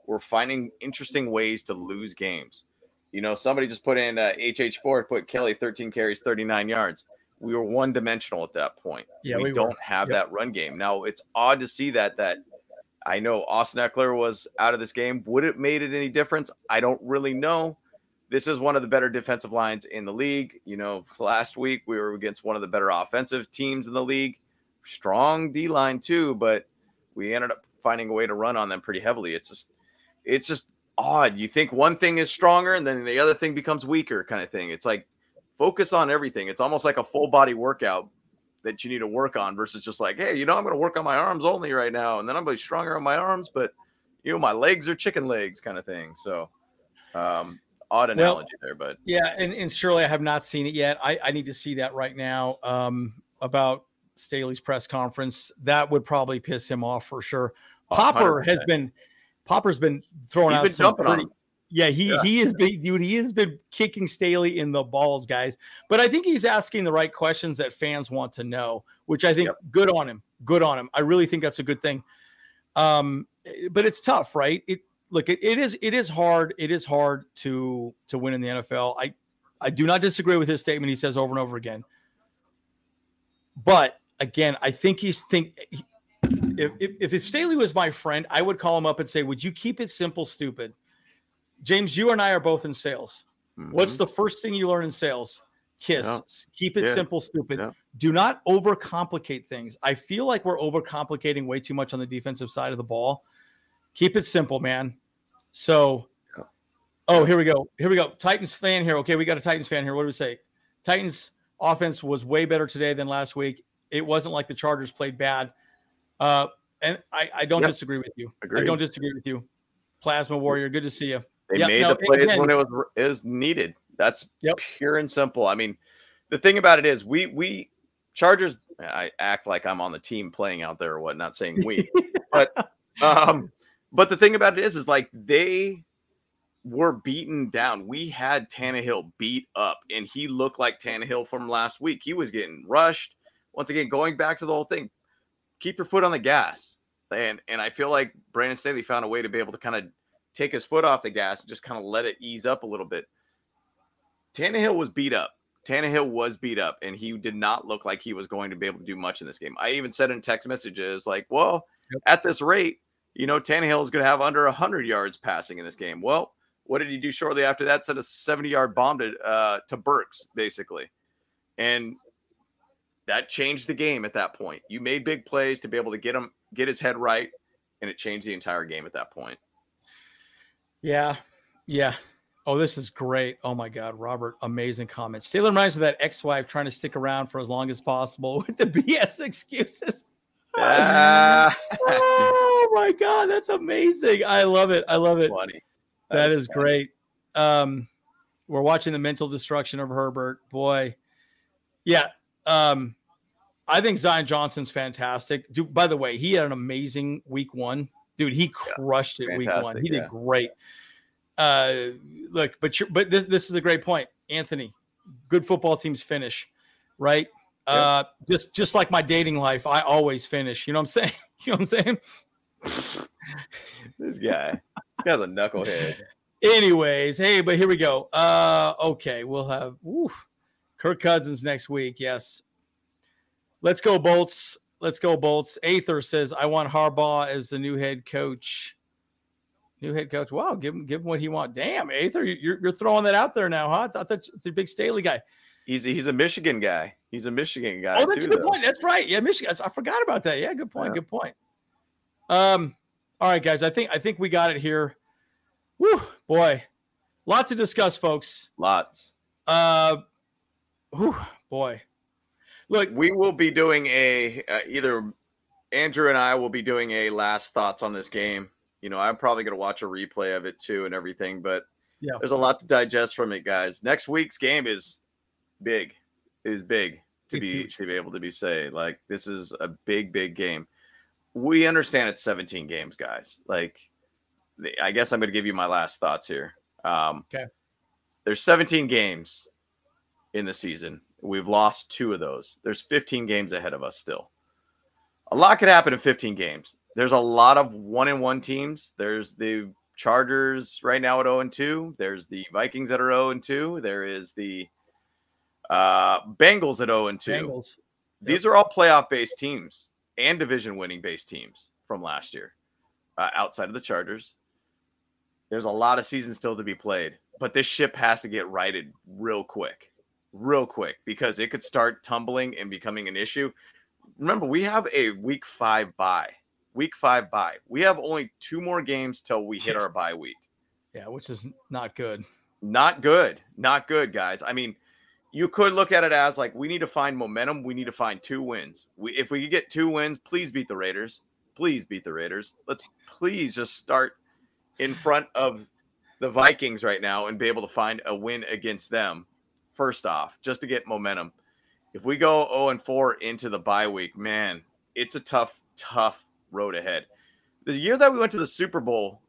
we're finding interesting ways to lose games. You know, somebody just put in uh, HH4 put Kelley 13 carries, 39 yards. We were one dimensional at that point. Yeah, we, we don't have Yep. that run game. Now it's odd to see that that I know Austin Ekeler was out of this game. Would it made it any difference? I don't really know. This is one of the better defensive lines in the league. You know, last week we were against one of the better offensive teams in the league. Strong D line too, but we ended up finding a way to run on them pretty heavily. It's just it's just odd. You think one thing is stronger and then the other thing becomes weaker kind of thing. It's like focus on everything. It's almost like a full body workout that you need to work on versus just like, hey, you know, I'm going to work on my arms only right now, and then I'm going to be stronger on my arms, but you know, my legs are chicken legs, kind of thing. So, um, odd analogy there, but Yeah, and, and surely I have not seen it yet. I, I need to see that right now. Um, about Staley's press conference, that would probably piss him off for sure. Popper hundred has been Popper's been throwing he's out been some pretty. Yeah, he Yeah. he has been dude. He has been kicking Staley in the balls, guys. But I think he's asking the right questions that fans want to know, which I think Yep. good on him. Good on him. I really think that's a good thing. Um, but it's tough, right? It look, it, it is it is hard. It is hard to to win in the NFL. I I do not disagree with his statement. He says over and over again. But again, I think he's think. If, if, if Staley was my friend, I would call him up and say, "Would you keep it simple, stupid?" James, you and I are both in sales. What's Mhm. the first thing you learn in sales? Kiss. Yeah. Keep it Yes. simple, stupid. Yeah. Do not overcomplicate things. I feel like we're overcomplicating way too much on the defensive side of the ball. Keep it simple, man. So, Yeah. oh, here we go. Here we go. Titans fan here. Okay, we got a Titans fan here. What do we say? Titans offense was way better today than last week. It wasn't like the Chargers played bad. Uh, and I, I don't Yep. disagree with you. I don't disagree with you. Plasma Warrior, good to see you. They Yeah, made no, the plays again- when it was is needed. That's Yep. pure and simple. I mean, the thing about it is we we Chargers I act like I'm on the team playing out there or what, not saying we, but um, but the thing about it is, is like they were beaten down. We had Tannehill beat up, and he looked like Tannehill from last week. He was getting rushed. Once again, going back to the whole thing, keep your foot on the gas. And and I feel like Brandon Staley found a way to be able to kind of take his foot off the gas and just kind of let it ease up a little bit. Tannehill was beat up. Tannehill was beat up, and he did not look like he was going to be able to do much in this game. I even said in text messages, like, well, yep. at this rate, you know, Tannehill is going to have under 100 yards passing in this game. Well, what did he do shortly after that? Set a 70 yard bomb to, uh, to Burks, basically. And that changed the game at that point. You made big plays to be able to get him, get his head right, and it changed the entire game at that point. Yeah. Yeah. Oh, this is great. Oh my God, Robert, amazing comments. Taylor reminds me of that ex-wife trying to stick around for as long as possible with the BS excuses. Uh, oh my God, that's amazing. I love it. I love it. Funny. That, that is, is great. Um, we're watching the mental destruction of Herbert. Boy, yeah. Um, I think Zion Johnson's fantastic. Dude, by the way, he had an amazing week one. Dude, he crushed yeah, it week one. He yeah. did great. Uh, look, but you but this, this is a great point, Anthony. Good football teams finish, right? Uh, just just like my dating life, I always finish. You know what I'm saying? You know what I'm saying? this guy, this guy's a knucklehead. Anyways, hey, but here we go. Uh, okay, we'll have oof, Kirk Cousins next week. Yes, let's go Bolts. Let's go Bolts. Aether says I want Harbaugh as the new head coach. New head coach. Wow, give him give him what he want. Damn, Aether, you're, you're throwing that out there now, huh? I thought that's a big Staley guy. He's he's a Michigan guy. He's a Michigan guy. Oh, that's too, a good though. point. That's right. Yeah, Michigan. I forgot about that. Yeah, good point. Yeah. Good point. Um, all right, guys. I think I think we got it here. Woo, boy, lots to discuss, folks. Lots. Uh, whew, boy. Look, we will be doing a uh, either Andrew and I will be doing a last thoughts on this game. You know, I'm probably going to watch a replay of it too and everything, but yeah, there's a lot to digest from it, guys. Next week's game is big is big to be huge. to be able to be say like this is a big big game. We understand it's 17 games, guys. Like, I guess I'm going to give you my last thoughts here. Um, okay. There's 17 games in the season. We've lost two of those. There's 15 games ahead of us still. A lot could happen in 15 games. There's a lot of one and one teams. There's the Chargers right now at 0 and 2. There's the Vikings that are 0 and 2. There is the uh, Bengals at 0 and 2. Bengals. These are all playoff based teams and division winning based teams from last year uh, outside of the Chargers. There's a lot of seasons still to be played, but this ship has to get righted real quick, real quick, because it could start tumbling and becoming an issue. Remember, we have a week five bye. Week five bye. We have only two more games till we hit our bye week. Yeah, which is not good. Not good. Not good, guys. I mean, you could look at it as like we need to find momentum. We need to find two wins. We, if we could get two wins, please beat the Raiders. Please beat the Raiders. Let's please just start in front of the Vikings right now and be able to find a win against them first off, just to get momentum. If we go 0 and 4 into the bye week, man, it's a tough, tough road ahead. The year that we went to the Super Bowl,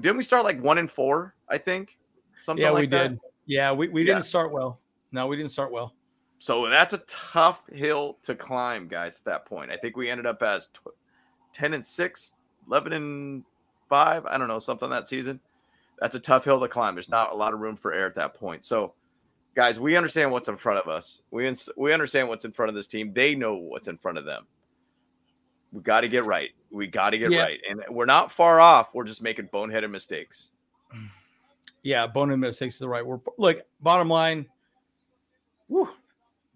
didn't we start like one and four? I think something. Yeah, like we that? did. Yeah, we, we didn't start well. No, we didn't start well. So that's a tough hill to climb, guys, at that point. I think we ended up as 10 and 6, 11 and 5. I don't know, something that season. That's a tough hill to climb. There's not a lot of room for error at that point. So, guys, we understand what's in front of us. We, we understand what's in front of this team. They know what's in front of them. We got to get right. We got to get yeah. right. And we're not far off. We're just making boneheaded mistakes. Yeah, boneheaded mistakes is the right word. Look, bottom line, whew,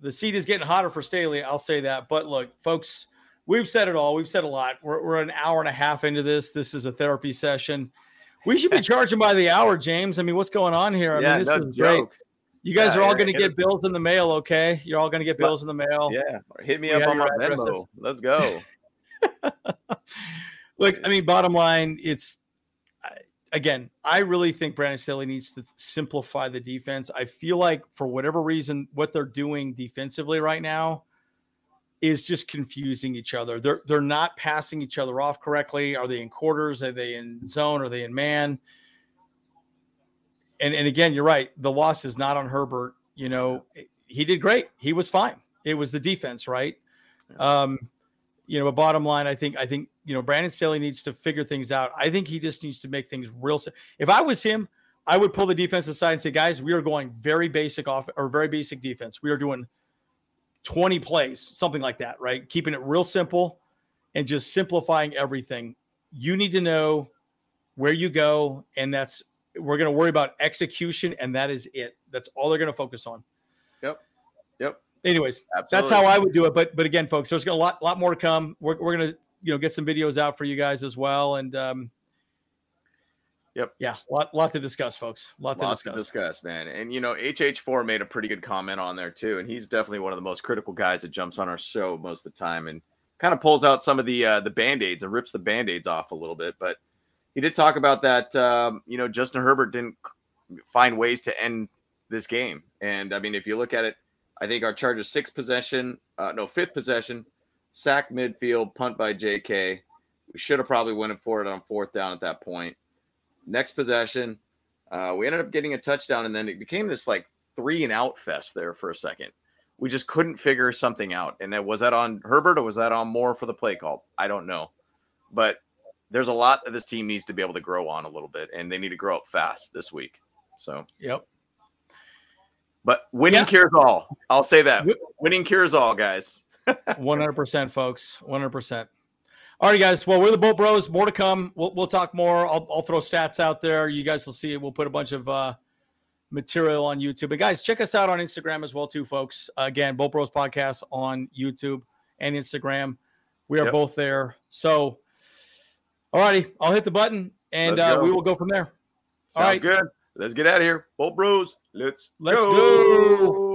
the seat is getting hotter for Staley. I'll say that. But look, folks, we've said it all. We've said a lot. We're, we're an hour and a half into this. This is a therapy session. We should be charging by the hour, James. I mean, what's going on here? I yeah, mean, this no is joke. great. You guys yeah, are all going to get bills in the mail, okay? You're all going to get bills in the mail. Yeah, hit me we up on my Venmo. Let's go. Look, I mean, bottom line, it's again, I really think Brandon Staley needs to simplify the defense. I feel like for whatever reason, what they're doing defensively right now, is just confusing each other. They're they're not passing each other off correctly. Are they in quarters? Are they in zone? Are they in man? And and again, you're right. The loss is not on Herbert. You know, he did great. He was fine. It was the defense, right? Um, you know, but bottom line, I think I think you know Brandon Staley needs to figure things out. I think he just needs to make things real. If I was him, I would pull the defense aside and say, guys, we are going very basic off or very basic defense. We are doing 20 plays, something like that, right? Keeping it real simple and just simplifying everything. You need to know where you go, and that's we're going to worry about execution, and that is it. That's all they're going to focus on. Yep. Yep. Anyways, Absolutely. that's how I would do it. But but again, folks, there's going to a lot lot more to come. We're we're going to you know get some videos out for you guys as well, and um, Yep. Yeah, lot lot to discuss, folks. Lot to Lots discuss. to discuss, man. And you know, HH4 made a pretty good comment on there too, and he's definitely one of the most critical guys that jumps on our show most of the time and kind of pulls out some of the uh, the band-aids and rips the band-aids off a little bit. But he did talk about that. Um, you know, Justin Herbert didn't find ways to end this game, and I mean, if you look at it, I think our Chargers sixth possession, uh, no fifth possession, sack midfield, punt by J.K. We should have probably went for it on fourth down at that point. Next possession, uh, we ended up getting a touchdown, and then it became this like three and out fest there for a second. We just couldn't figure something out. And then was that on Herbert or was that on Moore for the play call? I don't know. But there's a lot that this team needs to be able to grow on a little bit, and they need to grow up fast this week. So, Yep. but winning cures all. I'll say that. Winning cures all, guys. One hundred percent, folks. One hundred percent. All right, guys. Well, we're the Bolt Bros. More to come. We'll, we'll talk more. I'll, I'll throw stats out there. You guys will see it. We'll put a bunch of uh, material on YouTube. But guys, check us out on Instagram as well, too, folks. again, Bolt Bros Podcast on YouTube and Instagram. We are Yep. both there. So, all righty, I'll hit the button and uh, we will go from there. Sounds right. good. Let's get out of here. Bolt Bros. Let's Let's go. go.